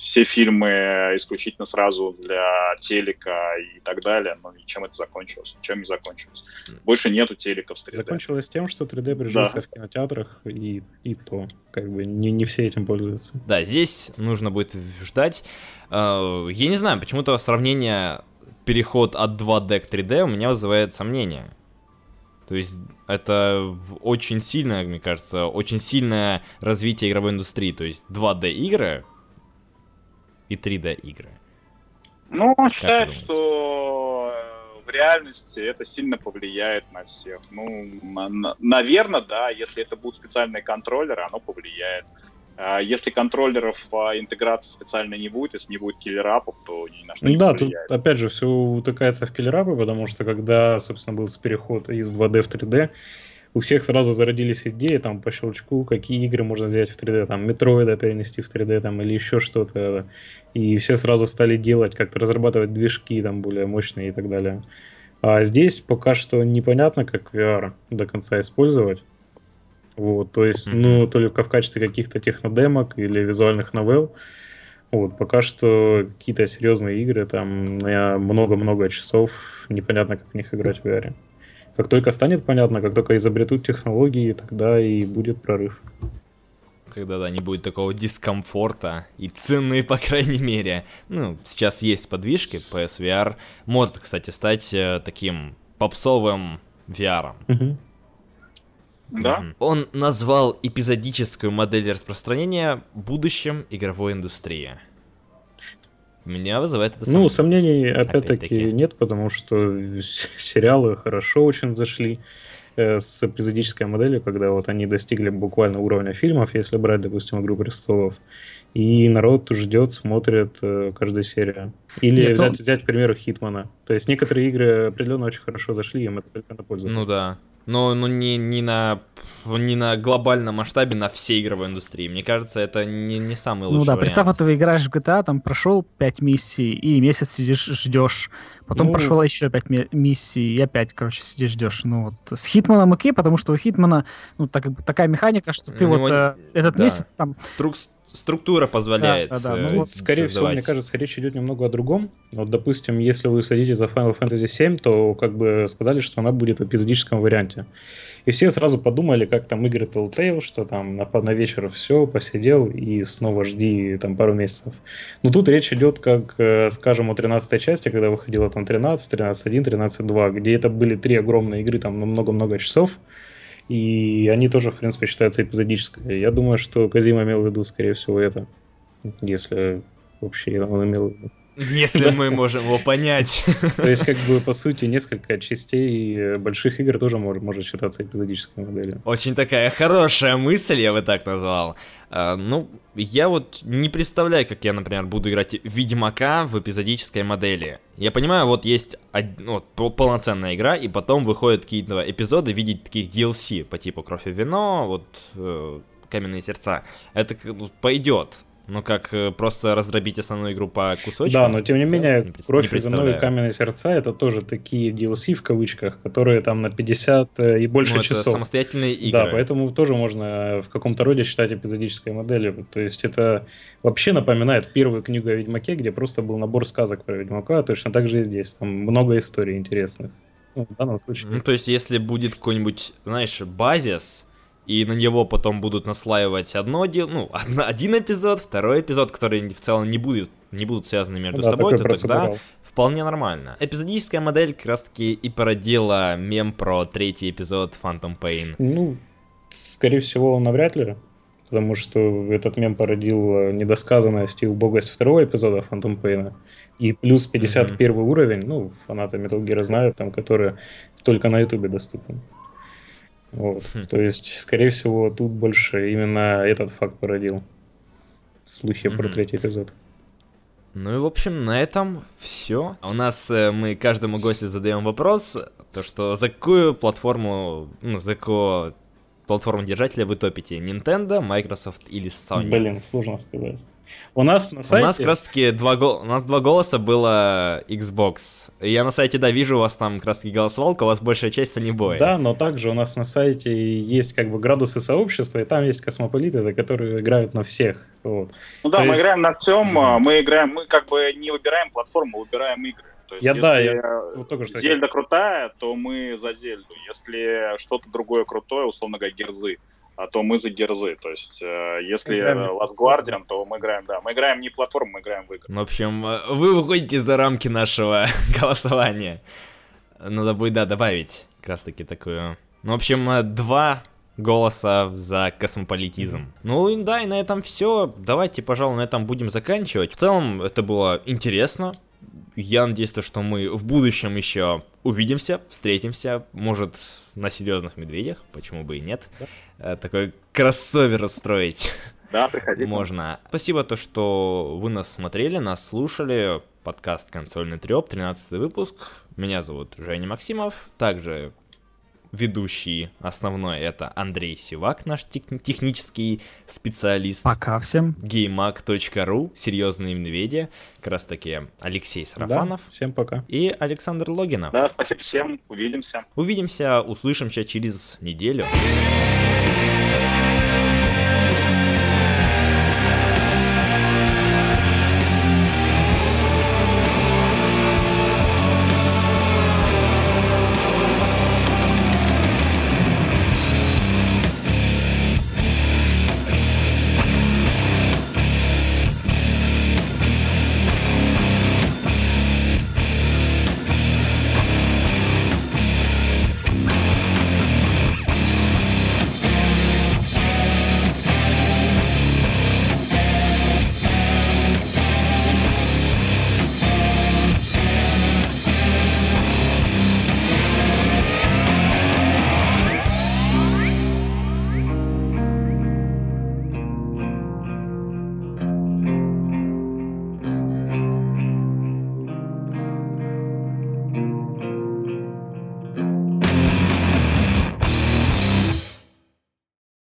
все фильмы исключительно сразу для телека и так далее. Но и чем это закончилось? Чем не закончилось? Больше нету телеков с 3D. Закончилось тем, что 3D прижился да. в кинотеатрах, и, и то. Как бы не, не все этим пользуются. Да, здесь нужно будет ждать. Э, я не знаю, почему-то сравнение переход от 2D к 3D у меня вызывает сомнения. То есть это очень сильное, мне кажется, очень сильное развитие игровой индустрии. То есть 2D игры и 3D игры? Ну, он считает, что э, в реальности это сильно повлияет на всех. Ну, на, наверное, да, если это будут специальные контроллеры, оно повлияет. А если контроллеров а, интеграции специально не будет, если не будет киллерапов, то ни на что ну, не да, повлияет. тут опять же все утыкается в киллерапы, потому что когда, собственно, был переход из 2D в 3D, у всех сразу зародились идеи там по щелчку, какие игры можно взять в 3D, там Метроида перенести в 3D там или еще что-то. И все сразу стали делать, как-то разрабатывать движки там более мощные и так далее. А здесь пока что непонятно, как VR до конца использовать. Вот, то есть, mm-hmm. ну, только в качестве каких-то технодемок или визуальных новелл. Вот, пока что какие-то серьезные игры, там, на много-много часов, непонятно, как в них играть в VR. Как только станет понятно, как только изобретут технологии, тогда и будет прорыв. Когда да, не будет такого дискомфорта и цены, по крайней мере. Ну, сейчас есть подвижки, PSVR может, кстати, стать э, таким попсовым VR. Угу. Да? Он назвал эпизодическую модель распространения будущим игровой индустрии. Меня вызывает это Ну, сомнений опять-таки опять нет, потому что <laughs> сериалы хорошо очень зашли. э, с эпизодической моделью, когда вот они достигли буквально уровня фильмов, если брать, допустим, «Игру престолов», и народ ждет, смотрит э, каждую серию. Или Нет, взять, ну- взять, к примеру, Хитмана. То есть некоторые игры определенно очень хорошо зашли, им это только на пользу. Ну да. Но ну, не, не, на, не на глобальном масштабе, на всей игровой индустрии. Мне кажется, это не, не самый лучший Ну да, вариант. представь, ты играешь в GTA, там прошел 5 миссий, и месяц сидишь, ждешь. Потом Ну- прошел еще 5 миссий, и опять, короче, сидишь, ждешь. Ну вот с Хитманом окей, потому что у Хитмана ну, так, такая механика, что ты У вот него э, этот да. месяц там... Струк- структура позволяет. Да, да, да. э, Ну вот скорее всего, создавать. мне кажется, речь идет немного о другом. Вот, допустим, если вы садитесь за Final Fantasy VII, то как бы сказали, что она будет в эпизодическом варианте. И все сразу подумали, как там игры Telltale, что там на, на вечер все, посидел и снова жди там пару месяцев. Но тут речь идет, как, э, скажем, о 13 части, когда выходила там 13, 13.1, 13.2, где это были три огромные игры там на много-много часов. И они тоже, в принципе, считаются эпизодической. Я думаю, что Казима имел в виду, скорее всего, это. Если вообще он имел в виду. Если мы можем его понять. То есть, как бы, по сути, несколько частей э, больших игр тоже мож- может считаться эпизодической моделью. Очень такая хорошая мысль, я бы так назвал. А, ну, я вот не представляю, как я, например, буду играть Ведьмака в эпизодической модели. Я понимаю, вот есть од- ну, вот пол- полноценная игра, и потом выходят какие-то эпизоды в виде таких DLC по типу Кровь и Вино, вот э, Каменные Сердца. Это бы пойдет. Ну, как э, просто раздробить основную игру по кусочкам. Да, но тем не менее, не пред- Кровь не и вино и представляю. каменные сердца это тоже такие DLC в кавычках, которые там на 50 и больше Ну, это часов. самостоятельные игры. Да, поэтому тоже можно в каком-то роде считать эпизодической моделью. То есть это вообще напоминает первую книгу о Ведьмаке, где просто был набор сказок про Ведьмака, точно так же и здесь. Там много историй интересных. Ну, в данном случае. Ну, то есть, если будет какой-нибудь, знаешь, базис, и на него потом будут наслаивать одно дело, ну, <laughs> одно- один эпизод, второй эпизод, которые в целом не будут, не будут связаны между да, собой, то тогда процедурал. вполне нормально. Эпизодическая модель как раз-таки и породила мем про третий эпизод Phantom Pain. Ну, скорее всего, навряд ли. Потому что этот мем породил э, недосказанность и убогость второго эпизода Фантом Пейна. И плюс 51 уровень, ну, фанаты Metal Gear знают, там, который только на Ютубе доступен. Вот. Хм. То есть, скорее всего, тут больше именно этот факт породил слухи про Мгм. третий эпизод. Ну и, в общем, на этом все. У нас э, мы каждому гостю задаем вопрос, то что за какую платформу, ну, за какого платформу держателя вы топите? Nintendo, Microsoft или Sony? Блин, сложно сказать. У нас на У сайте... нас как раз таки два, гол... у нас два голоса было Xbox. Я на сайте, да, вижу у вас там как раз таки голосовалка, у вас большая часть Boy. Да, но также у нас на сайте есть как бы градусы сообщества, и там есть космополиты, которые играют на всех. Вот. Ну да, То мы есть- играем на всем, Мгм. мы играем, мы как бы не выбираем платформу, выбираем игры. То есть, Я- да, если, я э, вот только что Зельда крутая, то мы за Зельду. Если что-то другое крутое, условно говоря, Герзы, а то мы за Герзы. То есть, э, если Last. Guardian, то мы играем, да, мы играем не платформу, мы играем в игры. В общем, э, вы выходите за рамки нашего <laughs> голосования. Надо будет, да, добавить как раз таки такую. Ну, в общем, э, два голоса за космополитизм. Ну и да, и на этом все. Давайте, пожалуй, на этом будем заканчивать. В целом, это было интересно. Я надеюсь, то, что мы в будущем еще увидимся, встретимся, может, на серьезных медведях, почему бы и нет. Э, Такой кроссовер устроить. Да, приходите. Можно. Спасибо то, что вы нас смотрели, нас слушали. Подкаст «Консольный треп», 13 выпуск. Меня зовут Женя Максимов. Также ведущий основной это Андрей Сивак, наш тек- технический специалист. Пока всем. gamemag.ru, серьезные медведи. Как раз таки Алексей Сарафанов Да, всем пока. и Александр Логинов. Да, спасибо всем, увидимся. Увидимся, услышимся через неделю.